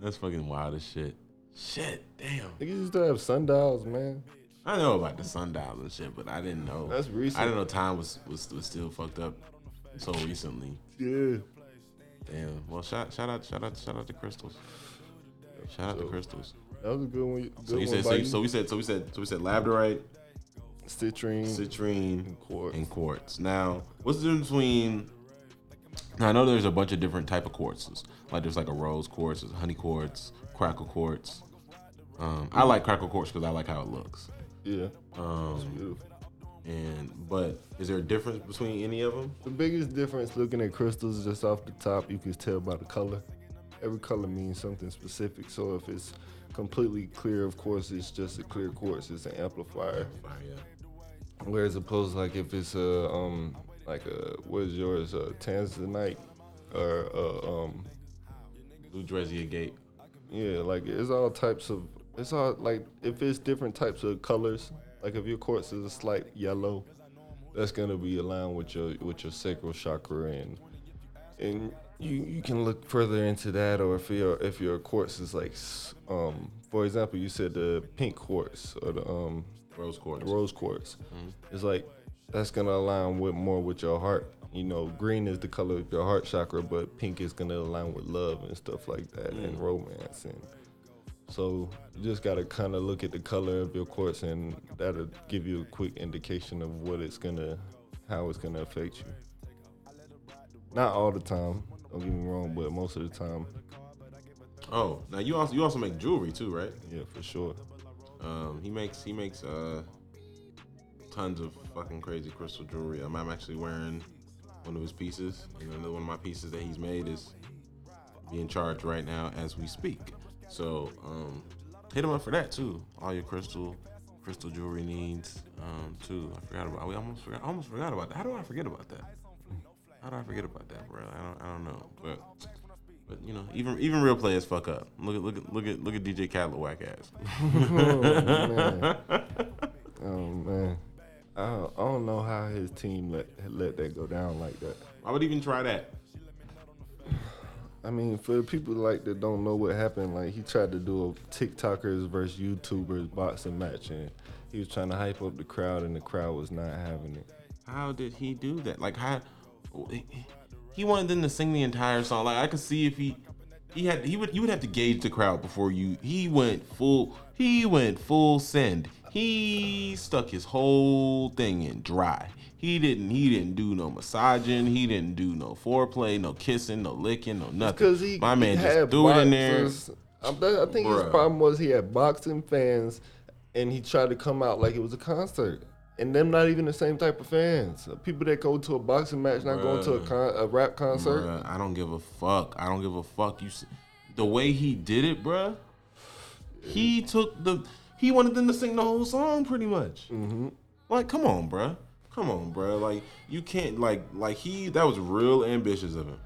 That's fucking wild as shit. Shit, damn. Niggas used to have sundials, man. I know about the sundials and shit, but I didn't know. That's recent. I didn't know time was, was was still fucked up so recently. Yeah. Damn. Well, shout shout out shout out shout out to crystals. Shout out to crystals. That was a good one. Good So you said so, you. so we said so we said so we said labradorite, citrine, citrine, and quartz. and quartz. Now, what's the difference between? Now I know there's a bunch of different type of quartzes. Like there's like a rose quartz, there's honey quartz, crackle quartz. Um, I like crackle quartz because I like how it looks. yeah, Um, beautiful. and but is there a difference between any of them? The biggest difference looking at crystals just off the top, you can tell by the color. Every color means something specific. So if it's completely clear, of course, it's just a clear quartz. It's an amplifier. Fire, yeah. Whereas opposed like if it's a um like a what is yours a tanzanite or uh, um Blue Dressier Gate. Yeah, like it's all types of. It's all like if it's different types of colors. Like if your quartz is a slight yellow, that's gonna be aligned with your with your sacral chakra and and you you can look further into that. Or if your if your quartz is like um for example, you said the pink quartz or the um Rose quartz. the rose quartz. It's like that's gonna align with more with your heart. You know, green is the color of your heart chakra, but pink is gonna align with love and stuff like that and romance and so you just gotta kind of look at the color of your quartz and that'll give you a quick indication of what it's gonna how it's gonna affect you not all the time don't get me wrong but most of the time Oh, now you also you also make jewelry too, right? Yeah, for sure. Um, he makes he makes uh tons of fucking crazy crystal jewelry. Um, I'm actually wearing one of his pieces, and another one of my pieces that he's made is being charged right now as we speak. So um, hit him up for that too. All your crystal crystal jewelry needs um, too. I forgot about. We almost forgot. I almost forgot about that. How do I forget about that? How do I forget about that, bro? I don't. I don't know, but. But you know, even even real players fuck up. Look at look at look at look at DJ Khaled whack ass. Oh man, I don't, I don't know how his team let let that go down like that. I would even try that. I mean, for people like that don't know what happened, like he tried to do a TikTokers versus YouTubers boxing match, and he was trying to hype up the crowd, and the crowd was not having it. How did he do that? Like how he wanted them to sing the entire song. Like I could see if he he had he would you would have to gauge the crowd before you he went full he went full send. He stuck his whole thing in dry. He didn't he didn't do no massaging, he didn't do no foreplay, no kissing, no licking, no nothing. Because he, My man he just had threw it in there. I, I think his problem was he had boxing fans, and he tried to come out like it was a concert. And them not even the same type of fans. People that go to a boxing match, not going to a, con- a rap concert. Bruh, I don't give a fuck. I don't give a fuck. You, the way he did it, bruh. He took the. He wanted them to sing the whole song, pretty much. Mm-hmm. Like, come on, bruh. Come on, bruh. Like, you can't like like he. That was real ambitious of him.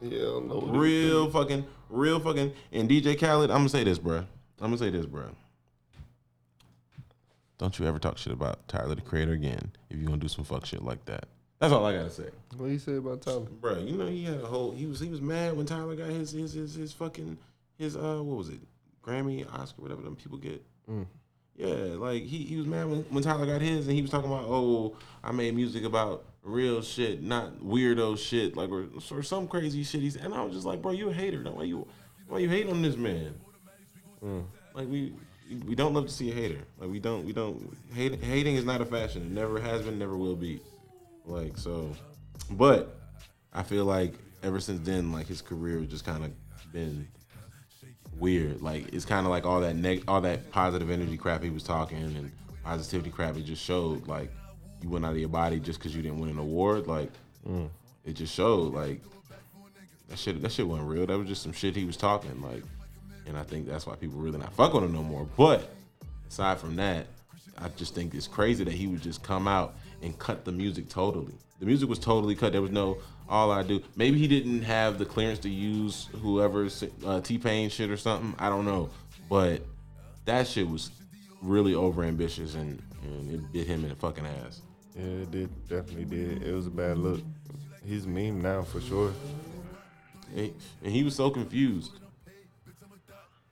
Yeah, no. Real fucking, real fucking. And DJ Khaled, I'm gonna say this, bruh. I'm gonna say this, bruh. Don't you ever talk shit about Tyler the Creator again if you're gonna do some fuck shit like that. That's all I gotta say. What do you say about Tyler? Bro, you know he had a whole. He was he was mad when Tyler got his his his, his fucking his uh what was it Grammy Oscar whatever them people get. Mm. Yeah, like he, he was mad when, when Tyler got his and he was talking about oh I made music about real shit not weirdo shit like or, or some crazy shit. He's and I was just like bro you a hater. Why you why you hate on this man? Mm. Like we we don't love to see a hater. Like we don't we don't hate, hating is not a fashion. It never has been, never will be. Like so, but I feel like ever since then, like his career has just kind of been weird. Like it's kind of like all that neg- all that positive energy crap he was talking and positivity crap. It just showed like you went out of your body just because you didn't win an award. Like mm. it just showed like that shit. That shit wasn't real. That was just some shit he was talking. Like, and I think that's why people really not fuck with him no more. But aside from that, I just think it's crazy that he would just come out and cut the music totally. The music was totally cut. There was no all I do. Maybe he didn't have the clearance to use whoever's uh, T Pain shit or something. I don't know, but that shit was really over ambitious and, and it bit him in the fucking ass. Yeah, it did. Definitely did. It was a bad look. He's meme now for sure. And, and he was so confused.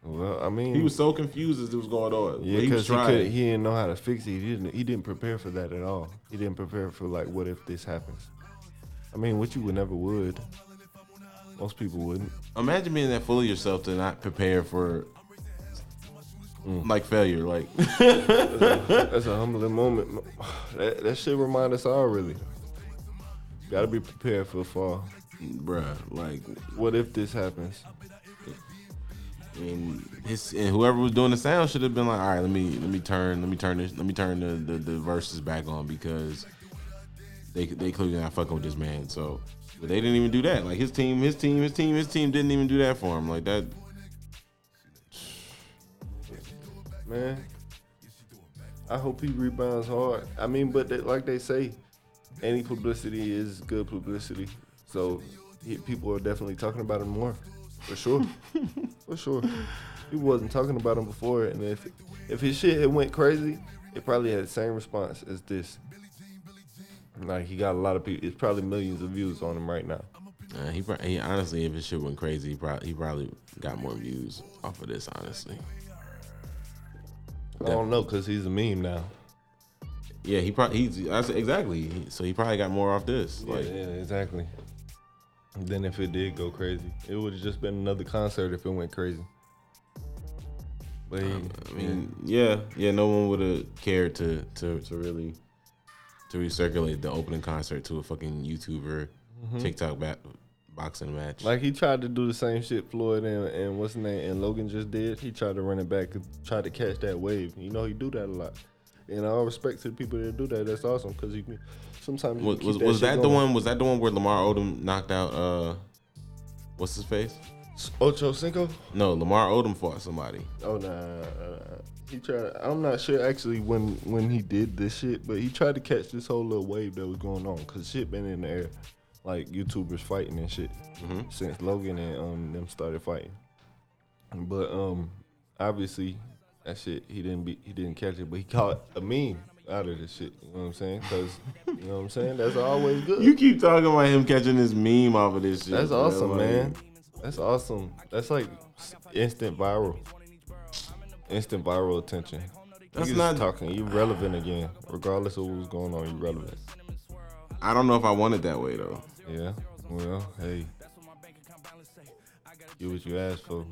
Well, I mean, He was so confused as it was going on. Yeah, But he because he, he didn't know how to fix it. He didn't. He didn't prepare for that at all. He didn't prepare for like, what if this happens? I mean, what you would never would. Most people wouldn't. Imagine being that full of yourself to not prepare for like failure. Like That's a humbling moment. That, that shit remind us all really. Got to be prepared for the fall. bruh, like What if this happens? and his and whoever was doing the sound should have been like, all right, let me let me turn let me turn this let me turn the, the, the verses back on because they they clearly not fucking with this man. So but they didn't even do that. Like his team, his team, his team, his team didn't even do that for him. Like that. Man, I hope he rebounds hard. I mean, but they, like they say, any publicity is good publicity. So he, people are definitely talking about him more, for sure, for sure. People wasn't talking about him before, and if if his shit had went crazy, it probably had the same response as this. Like he got a lot of people. It's probably millions of views on him right now. Uh, he, he honestly, if his shit went crazy, he probably he probably got more views off of this. Honestly, I don't know, cause he's a meme now. yeah, he probably he's exactly. So he probably got more off this. Yeah, Like, yeah, exactly. Then if it did go crazy, it would have just been another concert if it went crazy. But he, I mean, yeah, yeah, no one would have cared to to to really to recirculate the opening concert to a fucking YouTuber TikTok bat, boxing match. Like he tried to do the same shit Floyd and, and what's his name and Logan just did. He tried to run it back and try to catch that wave. You know he do that a lot. And all respect to the people that do that. That's awesome because he sometimes you was was, that was that the one? Was that the one where Lamar Odom knocked out? uh What's his face? Ocho Cinco? No, Lamar Odom fought somebody. Oh nah, nah, nah. He tried. I'm not sure actually when when he did this shit, but he tried to catch this whole little wave that was going on because shit been in the air, like YouTubers fighting and shit Mhm. since Logan and um them started fighting. But um obviously that shit he didn't be he didn't catch it, but he caught a meme out of this shit. You know what I'm saying? Because you know what I'm saying. That's always good. You keep talking about him catching this meme off of this shit. That's awesome, man. That's awesome. That's like instant viral. Instant viral attention. That's Niggas not- talking. You relevant again, regardless of what's going on. You relevant. I don't know if I want it that way though. Yeah. Well, hey. Do what you asked for.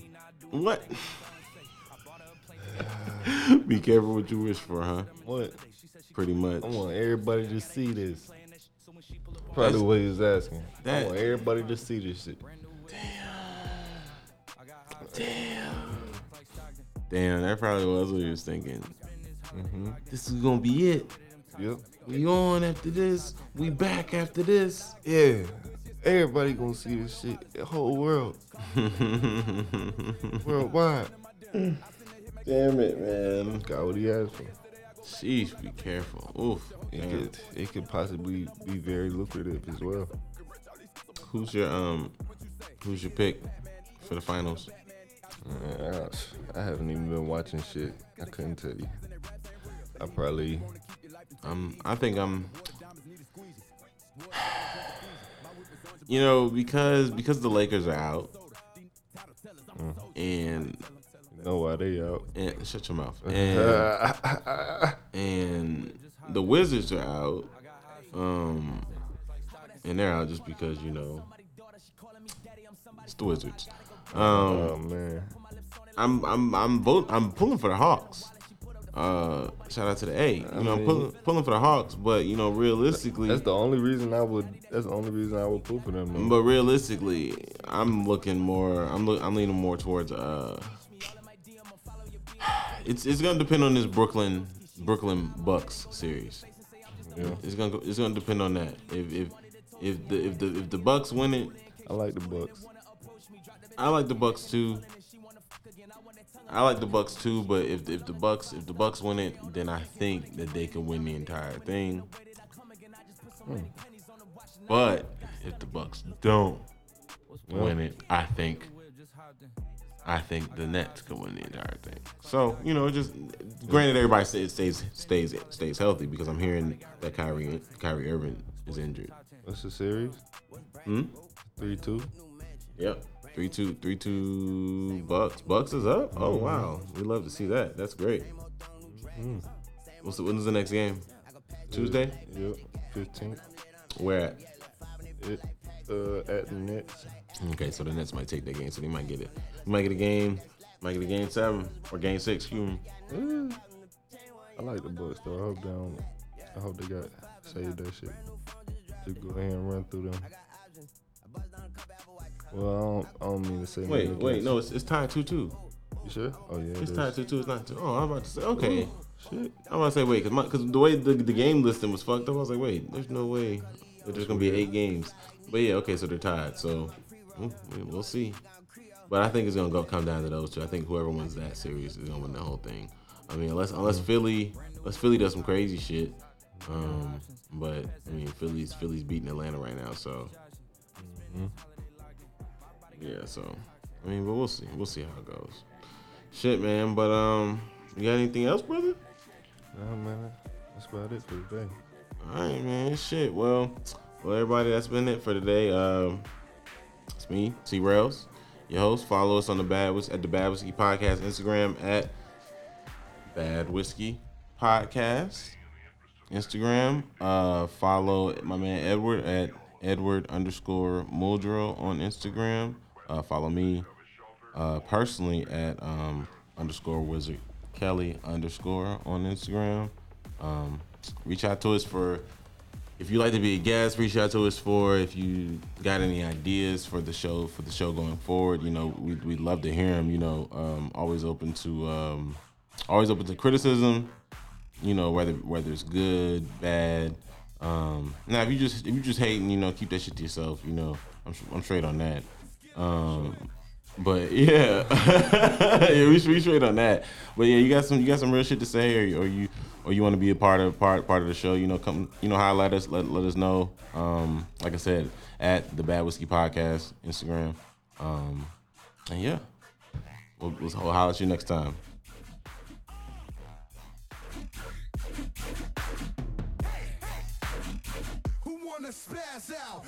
What? Be careful what you wish for, huh? What? Pretty much. I want everybody to see this. Probably what he was asking. I want everybody to see this shit. Damn. Damn, that probably was what he was thinking. Mm-hmm. This is gonna be it. Yep. We on after this. We back after this. Yeah. Everybody gonna see this shit. The whole world. Worldwide. Damn it, man. Got what he asked for. Sheesh, be careful. Oof. It Damn. could it could possibly be very lucrative as well. Who's your um? Who's your pick for the finals? Man, I, I haven't even been watching shit. I couldn't tell you. I probably Um, I think I'm. You know, because because the Lakers are out, and know why they out. and shut your mouth. And and the Wizards are out. Um, and they're out just because you know it's the Wizards. Um, oh man. I'm I'm I'm vote I'm pulling for the Hawks. Uh, shout out to the A. You know, I'm pulling pulling for the Hawks, but you know, realistically, That's the only reason I would. That's the only reason I would pull for them. but realistically, I'm looking more. I'm look, I'm leaning more towards uh. It's it's gonna depend on this Brooklyn Brooklyn Bucks series. Yeah. It's gonna go, it's gonna depend on that. If if if the if the if the Bucks win it, I like the Bucks. I like the Bucks too. I like the Bucks too, but if if the Bucks if the Bucks win it, then I think that they can win the entire thing. But if the Bucks don't win it, I think I think the Nets can win the entire thing. So you know, just granted, everybody stays stays stays stays healthy because I'm hearing that Kyrie Kyrie Irving is injured. What's the series? Hmm. Three two. Yep. Three two three two Bucks. Bucks is up. Oh wow, we love to see that. That's great. What's the, when's the next game? Tuesday. Yep. Fifteenth. Where at? It. Uh, at the Nets. Okay, so the Nets might take that game, so they might get it. They might get a game. Might get a game seven or game six. Excuse me. Eh, I like the Bucks though. I hope they don't. I hope they got saved that shit. Just go ahead and run through them. Well, I don't, I don't mean to say. Wait, wait, no, it's, it's tied two two. You sure? Oh yeah. It's it tied two two. It's not two. Oh, I'm about to say okay. Shit. I'm about to say wait, cause, cause the way the, the game listing was fucked up, I was like, wait, there's no way that there's gonna be eight games. But yeah, okay, so they're tied. So mm, we- we'll see. But I think it's gonna go come down to those two. I think whoever wins that series is gonna win the whole thing. I mean, unless unless Philly, unless Philly does some crazy shit. Um, but I mean, Philly's Philly's beating Atlanta right now, so yeah. So I mean, but we'll see. We'll see how it goes. Shit, man. But um, you got anything else, brother? Nah, man. That's about it for today. All right, man. Shit. Well, well, everybody, that's been it for today. Um, it's me, T Rails, your host. Follow us on the Bad Whis- at the Bad Whiskey Podcast Instagram at Bad Whiskey Podcast Instagram. Uh, follow my man Edward at Edward underscore Muldrow on Instagram. Uh, follow me uh, personally at um, underscore Wizard Kelly underscore on Instagram. Um, reach out to us for if you like to be a guest, reach out to us for. If you got any ideas for the show for the show going forward, you know, we'd, we'd love to hear them. You know, um, always open to um, always open to criticism. You know, whether whether it's good, bad. Um, now, if you just if you just hating, you know, keep that shit to yourself. You know, I'm I'm straight on that. Um, but yeah, yeah, we, we straight on that. But yeah, you got some you got some real shit to say, or, or you or you want to be a part of part part of the show. You know, come you know highlight us, let let us know. Um, like I said, at the Bad Whiskey Podcast Instagram. Um, and yeah, we'll, we'll, holler at you next time. Who wanna spaz out?